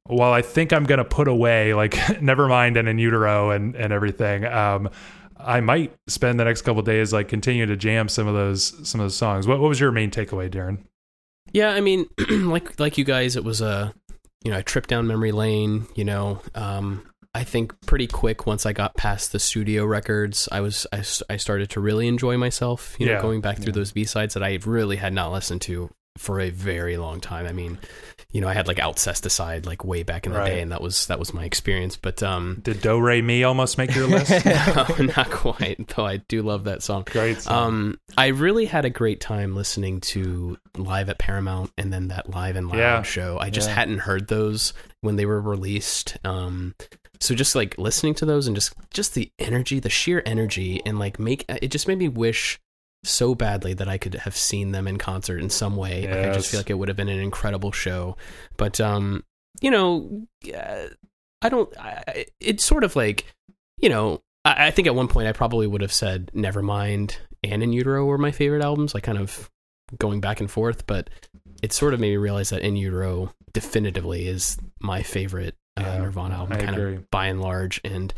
while I think I'm gonna put away like Nevermind and In Utero and and everything, um, I might spend the next couple days like continue to jam some of those some of those songs. What what was your main takeaway, Darren? Yeah, I mean, like like you guys, it was a you know I trip down memory lane. You know, um, I think pretty quick once I got past the studio records, I was I, I started to really enjoy myself. You know, Yeah, going back through those B sides that I really had not listened to for a very long time. I mean, you know, I had like Outcesticide like way back in the Right. day, and that was that was my experience. But um, Did Do Re Mi almost make your list? no, not quite. Though I do love that song. Great song. Um, I really had a great time listening to live at Paramount and then that live and loud Yeah. show. I just Yeah. hadn't heard those when they were released. Um, so just like listening to those and just just the energy, the sheer energy, and like make it just made me wish so badly that I could have seen them in concert in some way. Like, I just feel like it would have been an incredible show. But um, you know, I don't. I, I- it's sort of like you know. I, I think at one point I probably would have said Nevermind and In Utero were my favorite albums. Like kind of going back and forth, but it sort of made me realize that In Utero definitively is my favorite uh, Yeah, Nirvana album, I kind agree. of by and large. And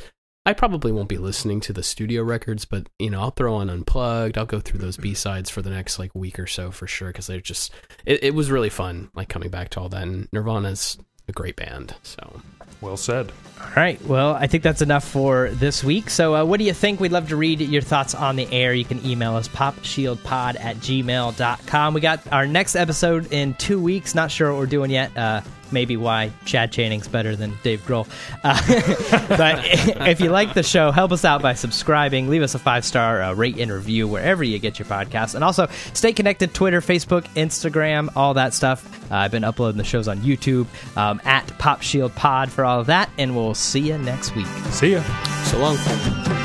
I probably won't be listening to the studio records, but you know, I'll throw on Unplugged. I'll go through those B sides for the next like week or so for sure because they're just. It, it was really fun, like coming back to all that. And Nirvana's a great band, so well said. All right. Well, I think that's enough for this week. So, uh, what do you think? We'd love to read your thoughts on the air. You can email us popshieldpod at gmail.com. We got our next episode in two weeks. Not sure what we're doing yet. Uh, maybe why Chad Channing's better than Dave Grohl. Uh, but if you like the show, help us out by subscribing. Leave us a five star uh, rate and review wherever you get your podcasts. And also stay connected Twitter, Facebook, Instagram, all that stuff. Uh, I've been uploading the shows on YouTube um, at Pop Shield Pod for all of that. And we'll see you next week. See ya. so long.